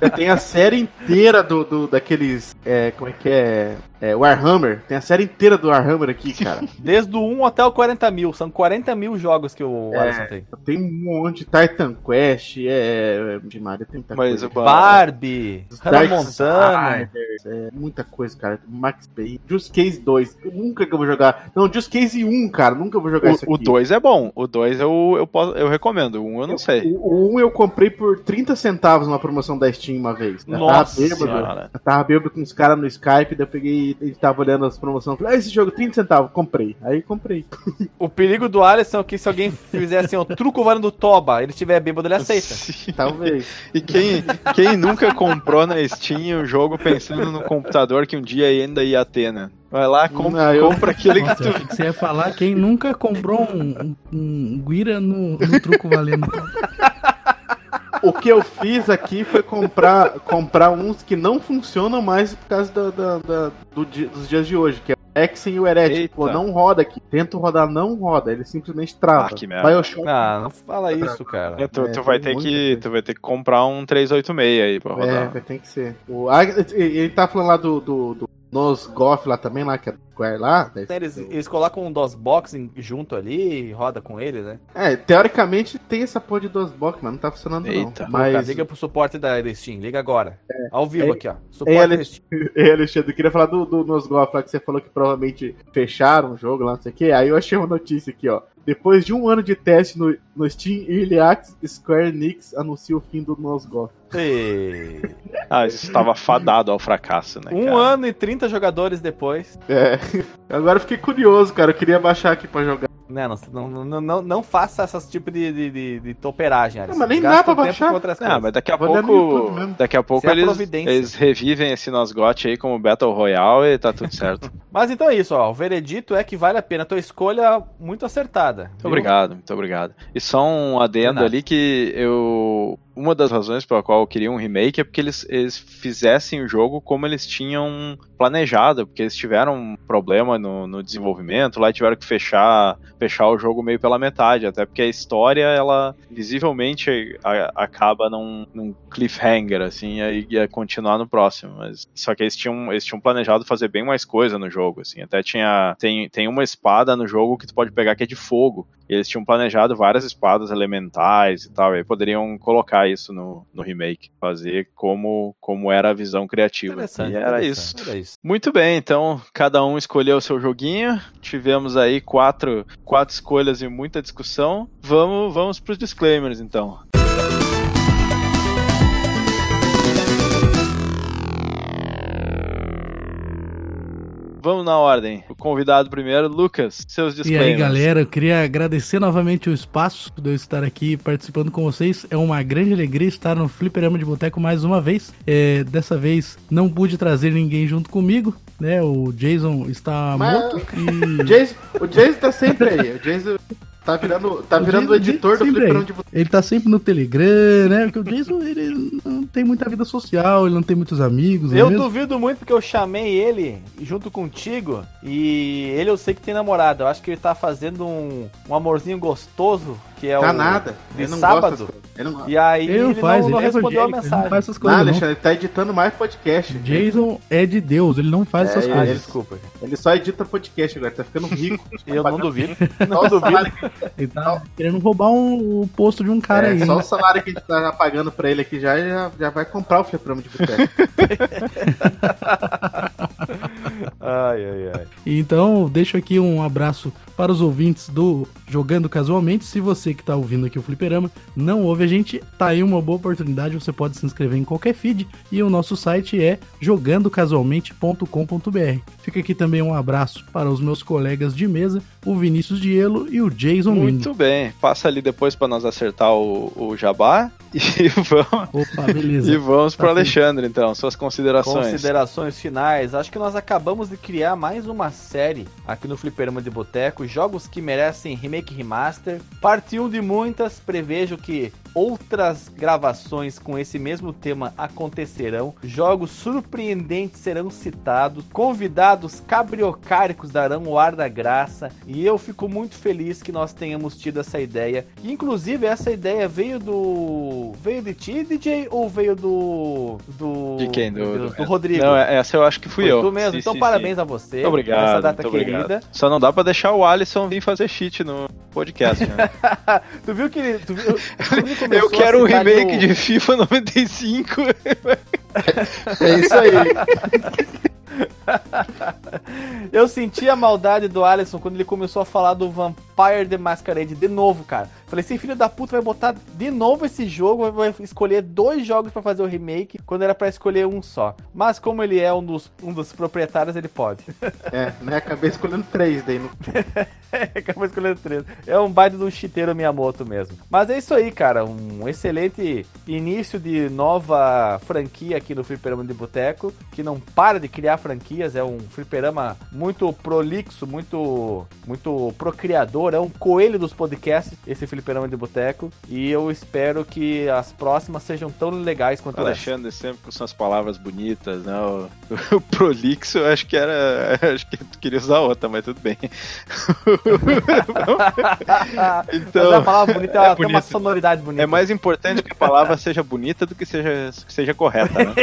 eu tenho a série inteira do, do daqueles. É, como é que é? É, Warhammer. Tem a série inteira do Warhammer aqui, cara. Desde o 1 até o 40 mil. São 40 mil jogos que o É. Alisson tem. Eu tenho um monte de Titan Quest, é. De Maria tem muita Mas coisa. o Barbie, Hannah Montana. É, muita coisa, cara. Max Payne. Just Case 2. Eu nunca que eu vou jogar. Não, Just Case 1, cara. Nunca vou jogar isso aqui. O 2 é bom, o 2 eu, eu, posso, eu recomendo, o 1 um eu não sei. O 1 um eu comprei por 30 centavos numa promoção da Steam uma vez. Eu Nossa tava bêbado. Senhora. Eu tava bêbado com os caras no Skype, daí eu peguei e tava olhando as promoções. Falei, ah, esse jogo, 30 centavos, comprei. Aí comprei. O perigo do Alisson é que se alguém fizer assim, o truco valendo Toba, ele tiver bêbado, ele aceita. Sim. Talvez. E quem, quem nunca comprou na Steam o jogo pensando no computador que um dia ainda ia ter, né? Vai lá, com- Não, eu- compra aquele que Nossa, eu tu. achei que você ia falar quem nunca comprou um, um, um Guira no, no truco valendo. o que eu fiz aqui foi comprar, comprar uns que não funcionam mais por causa da, da- da- do dos dias de hoje, que é o Exen e o Heretic. Pô, não roda aqui. Tento rodar, não roda. Ele simplesmente trava. Ah, que merda. Bioshock. Ah, não fala isso, cara. É, tu, É, tu vai ter que, tu vai ter que comprar um 386 aí pra É, rodar. vai ter que ser. O, ele tá falando lá do, do, do nos golf lá também, lá, que é Square lá. daí- Eles, eles colocam um DOSBox em- junto ali e roda com ele, né? É, teoricamente tem essa porra de DOSBox, mas não tá funcionando Eita. não. Mas, Cara, liga pro suporte da da Steam, liga agora. Ao vivo É- aqui, ó. Suporte é, da Ale- Steam. Ei, Alexandre, eu queria falar do, do nos golf lá que você falou que provavelmente fecharam o jogo lá, não sei o que. Aí eu achei uma notícia aqui, ó. Depois de um ano de teste no, no Steam Early Access, Square Enix anuncia o fim do Nos Golf. E- Ah, isso estava fadado ao fracasso, né? Um cara? ano e 30 jogadores depois. É. Agora eu fiquei curioso, cara. Eu queria baixar aqui pra jogar. Não, não, não, não, não, não faça essas tipo de, de, de, de toperagem, Alisson. mas nem Gasta dá pra baixar. Ah, coisas. mas daqui a Vou pouco. Daqui a pouco é a eles, eles revivem esse Nosgote aí como Battle Royale e tá tudo certo. Muito Mas então é isso, ó. O veredito é que vale a pena. Tua escolha muito acertada. viu? obrigado, muito obrigado. E só um adendo ali que eu. Uma das razões pela qual eu queria um remake é porque eles, eles fizessem o jogo como eles tinham planejado, porque eles tiveram um problema no, no desenvolvimento, lá e tiveram que fechar, fechar o jogo meio pela metade, até porque a história, ela visivelmente acaba num, num cliffhanger, assim, e ia continuar no próximo, mas só que eles tinham, eles tinham planejado fazer bem mais coisa no jogo, assim, até tinha, tem, tem uma espada no jogo que tu pode pegar que é de fogo, e eles tinham planejado várias espadas elementais e tal, e aí poderiam colocar isso no, no remake, fazer como, como era a visão criativa. Interessante. E era isso. interessante, Era isso. Muito bem, então cada um escolheu o seu joguinho. Tivemos aí quatro, quatro escolhas e muita discussão. Vamos, vamos para os disclaimers então. Vamos na ordem. O convidado primeiro, Lucas, seus E disclaimers. aí, galera, eu queria agradecer novamente o espaço de eu estar aqui participando com vocês. É uma grande alegria estar no Fliperama de Boteco mais uma vez. É, dessa vez não pude trazer ninguém junto comigo, né? O Jason está Mas- morto e... O Jason, o Jason tá sempre aí. O Jason tá virando, tá O virando o Jason editor do Fliperão de Boteco. Ele tá sempre no Telegram, né? Porque o Jason, ele não tem muita vida social, ele não tem muitos amigos, não é Eu mesmo? duvido muito porque eu chamei ele junto contigo e ele eu sei que tem namorada. Eu acho que ele tá fazendo um, um amorzinho gostoso, que é Tá o. nada. de Ele não sábado. não, E aí Ele não ele faz, não, não ele é respondeu a evangélico, ele não mensagem. faz essas Não, coisas não. Alexandre, ele tá editando mais podcast. Jason é de Deus, ele não faz É, essas Ah, coisas. desculpa. Ele só edita podcast agora, tá ficando rico. Eu não duvido. Só Não duvido. Ele tá querendo roubar um, o posto de um cara é, aí. só né? o salário que a gente tá pagando pra ele aqui já, já, já vai comprar o Fliperama de Boteco. Ai, ai, ai. Então, deixo aqui um abraço para os ouvintes do Jogando Casualmente. Se você que tá ouvindo aqui o Fliperama não ouve a gente, tá aí uma boa oportunidade. Você pode se inscrever em qualquer feed e o nosso site é jogandocasualmente.com.br. Fica aqui também um abraço para os meus colegas de mesa, o Vinícius Dielo e o Jason Lindo. Muito bem. Passa ali depois para nós acertar o, o jabá e vamos, Opa, beleza. e vamos Tá para. Alexandre, então. Suas considerações. Considerações finais. Acho que nós acabamos de criar mais uma série aqui no Fliperama de Boteco. Jogos que merecem remake e remaster. Parte 1 de muitas. Prevejo que outras gravações com esse mesmo tema acontecerão. Jogos surpreendentes serão citados. Convidados cabriocáricos darão o ar da graça. E eu fico muito feliz que nós tenhamos tido essa ideia. E, inclusive, essa ideia veio do. Veio de ti, DJ? Ou veio do. do De quem? Do, Deus, do- do Rodrigo? Não, é- essa eu acho que fui Foi eu. tu mesmo. Sim, então, sim, parabéns sim. a você. Muito obrigado, Nessa data muito querida. obrigado. Só não dá pra deixar o Alisson vir fazer cheat no podcast, né? Tu viu que ele. Tu viu, ele Eu quero um remake o- de FIFA 95. É isso aí. Eu senti a maldade do Alisson quando ele começou a falar do Vampire the Masquerade de novo, cara. Falei, esse filho da puta vai botar de novo esse jogo, vai escolher dois jogos pra fazer o remake, quando era pra escolher um só. Mas como ele é um dos, um dos proprietários, ele pode. É, né? Acabei escolhendo três daí. No... Acabou escolhendo três. É um baita de um chiteiro Miyamoto mesmo. Mas é isso aí, cara. Um excelente início de nova franquia aqui no Fliperama de Boteco, que não para de criar franquias. É um fliperama muito prolixo, muito, muito procriador. É um coelho dos podcasts, esse Fliperama de Boteco. E eu espero que as próximas sejam tão legais quanto essa. Alexandre sempre com suas palavras bonitas, né? O, o prolixo, eu acho que era. Acho que tu queria usar outra, mas tudo bem. Mas Então, é uma palavra bonita, é tem uma sonoridade bonita. é mais importante que a palavra seja bonita do que seja, que seja correta, né?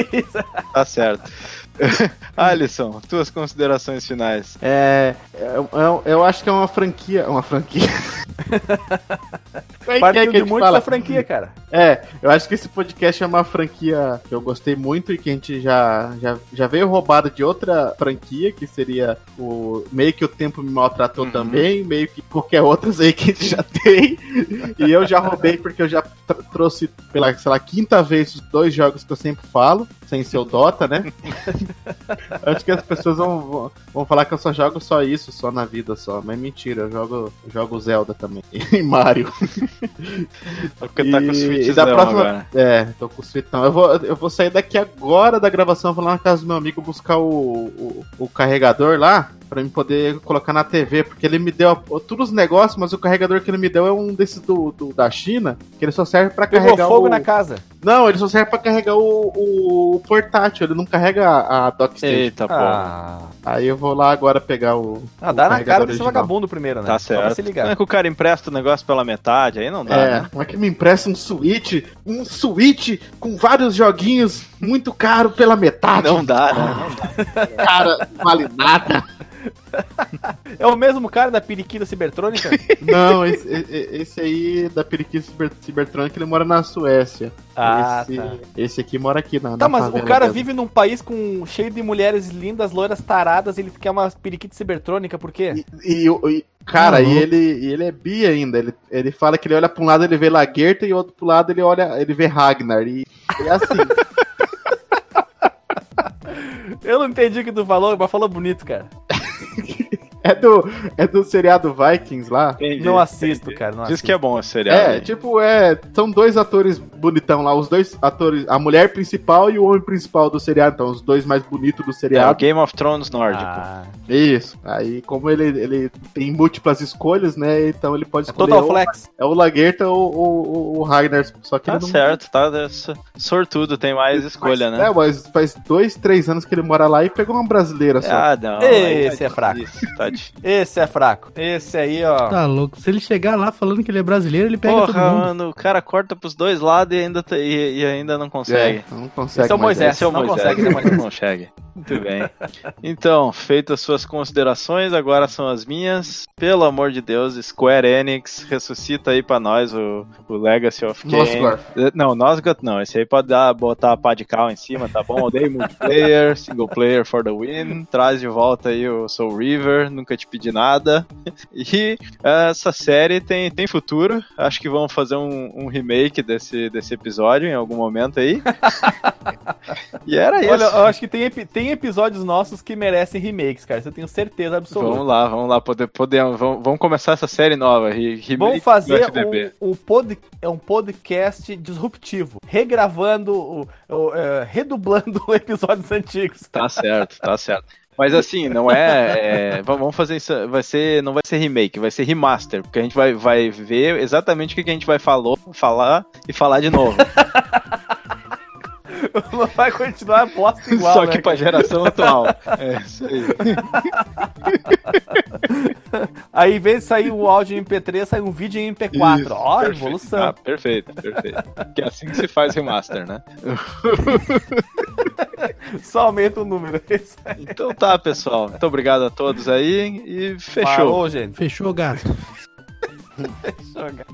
Tá certo. Alisson, tuas considerações finais. É, eu, eu, eu acho que é uma franquia. Uma franquia. É que é que a de muito fala? da franquia, cara. É, eu acho que esse podcast é uma franquia que eu gostei muito e que a gente já, já, já veio roubado de outra franquia, que seria o meio que o tempo me maltratou Uhum. também, meio que qualquer outras aí que a gente já tem. E eu já roubei porque eu já tr- trouxe pela, sei lá, quinta vez os dois jogos que eu sempre falo, sem ser o Dota, né? acho que as pessoas vão, vão, falar que eu só jogo só isso, só na vida só. Mas mentira, eu jogo, jogo Zelda também. E Mario. Porque tá com o E- Switch e da próxima- agora. É, tô com o Switchão. Eu vou, eu vou sair daqui agora da gravação, vou lá na casa do meu amigo buscar o, o, o carregador lá, pra mim poder colocar na TV, porque ele me deu todos os negócios, mas o carregador que ele me deu é um desses do, do- da China, que ele só serve pra Pegou carregar fogo o... na casa. Não, ele só serve pra carregar o, o, o portátil, ele não carrega a, a dockstation. Eita, pô. Ah, Aí eu vou lá agora pegar o... ah o dá na cara desse vagabundo primeiro, né? Tá Só pra certo. se Não é ligar. que o cara empresta o negócio pela metade, aí não dá, É, né? como é que me empresta um Switch, um Switch com vários joguinhos muito caro pela metade? Não dá, né? cara, não vale nada. É o mesmo cara da periquita cibertrônica? Não, esse, esse aí da periquita ciber, cibertrônica, ele mora na Suécia. Ah, esse, tá. esse aqui mora aqui na, Tá, na mas o cara dela. vive num país com cheio de mulheres lindas, loiras taradas, ele quer uma periquita cibertrônica, por quê? E, e- e- cara, Ah, e ele, e ele é bi ainda. Ele, ele fala que ele olha pra um lado ele vê Lagerta e outro pro lado ele olha, ele vê Ragnar. E, e é assim. Eu não entendi o que tu falou, mas falou bonito, cara. É, do, é do seriado Vikings lá. Entendi. Não assisto, cara, não Diz assisto. que é bom esse seriado. É, aí. tipo, é. São dois atores bonitão lá, os dois atores, a mulher principal e o homem principal do seriado, então, os dois mais bonitos do É o seriado. Game of Thrones nórdico. Ah, Isso. Aí, como ele, ele tem múltiplas escolhas, né? Então ele pode é escolher Total ou, Flex. é o Lagerta ou, ou- ou o Ragnar, só que Tá ele não... certo, tá s- sortudo, tem mais escolha, Mas- né? É, mas faz dois, três anos que ele mora lá e pegou uma brasileira só. Ah, não. Esse é fraco. difícil, Tá difícil. Esse é fraco. Esse aí, ó. Tá louco. Se ele chegar lá falando que ele é brasileiro, ele pega todo Porra, mundo. mano, o cara corta pros dois lados e ainda, tá- e, e ainda não consegue. É, não consegue. Esse é o Moisés. Esse é o não Moisés, consegue, né, Moisés? não consegue. Muito bem. Então, feitas suas considerações, agora são as minhas. Pelo amor de Deus, Square Enix, ressuscita aí pra nós o, o Legacy of Kain. Eh, Não, Nosgoth não. Esse aí pode dar, botar a pá de cal em cima, tá bom? Odeio multiplayer, single player for the win. Traz de volta aí o Soul River, nunca te pedi nada. E essa série tem, tem futuro. Acho que vão fazer um, um remake desse, desse episódio em algum momento aí. e era isso. Olha, eu acho que tem, tem episódios nossos que merecem remakes, cara. Isso eu tenho certeza absoluta. Vamos lá, vamos lá, poder, poder, vamos, vamos começar essa série nova. re- remake Vamos fazer um, um pod, é um podcast disruptivo, regravando, o, o, é, redublando episódios antigos. Tá certo, tá certo. Mas assim, não é, é, va- Vamos fazer isso. Vai ser. Não vai ser remake, vai ser remaster. Porque a gente vai, vai ver exatamente o que a gente vai falou, falar e falar de novo. Não vai continuar a bosta igual, Só né, que pra geração atual. É isso aí. Aí, em vez de sair o áudio em MP3, sai um vídeo em MP4. Isso, Ó, perfeito. evolução. Ah, perfeito, perfeito. Que é assim que se faz remaster, né? Só aumenta o número. Então tá, pessoal. Muito obrigado a todos aí e fechou. Falou, gente. Fechou, gato. Fechou, cara.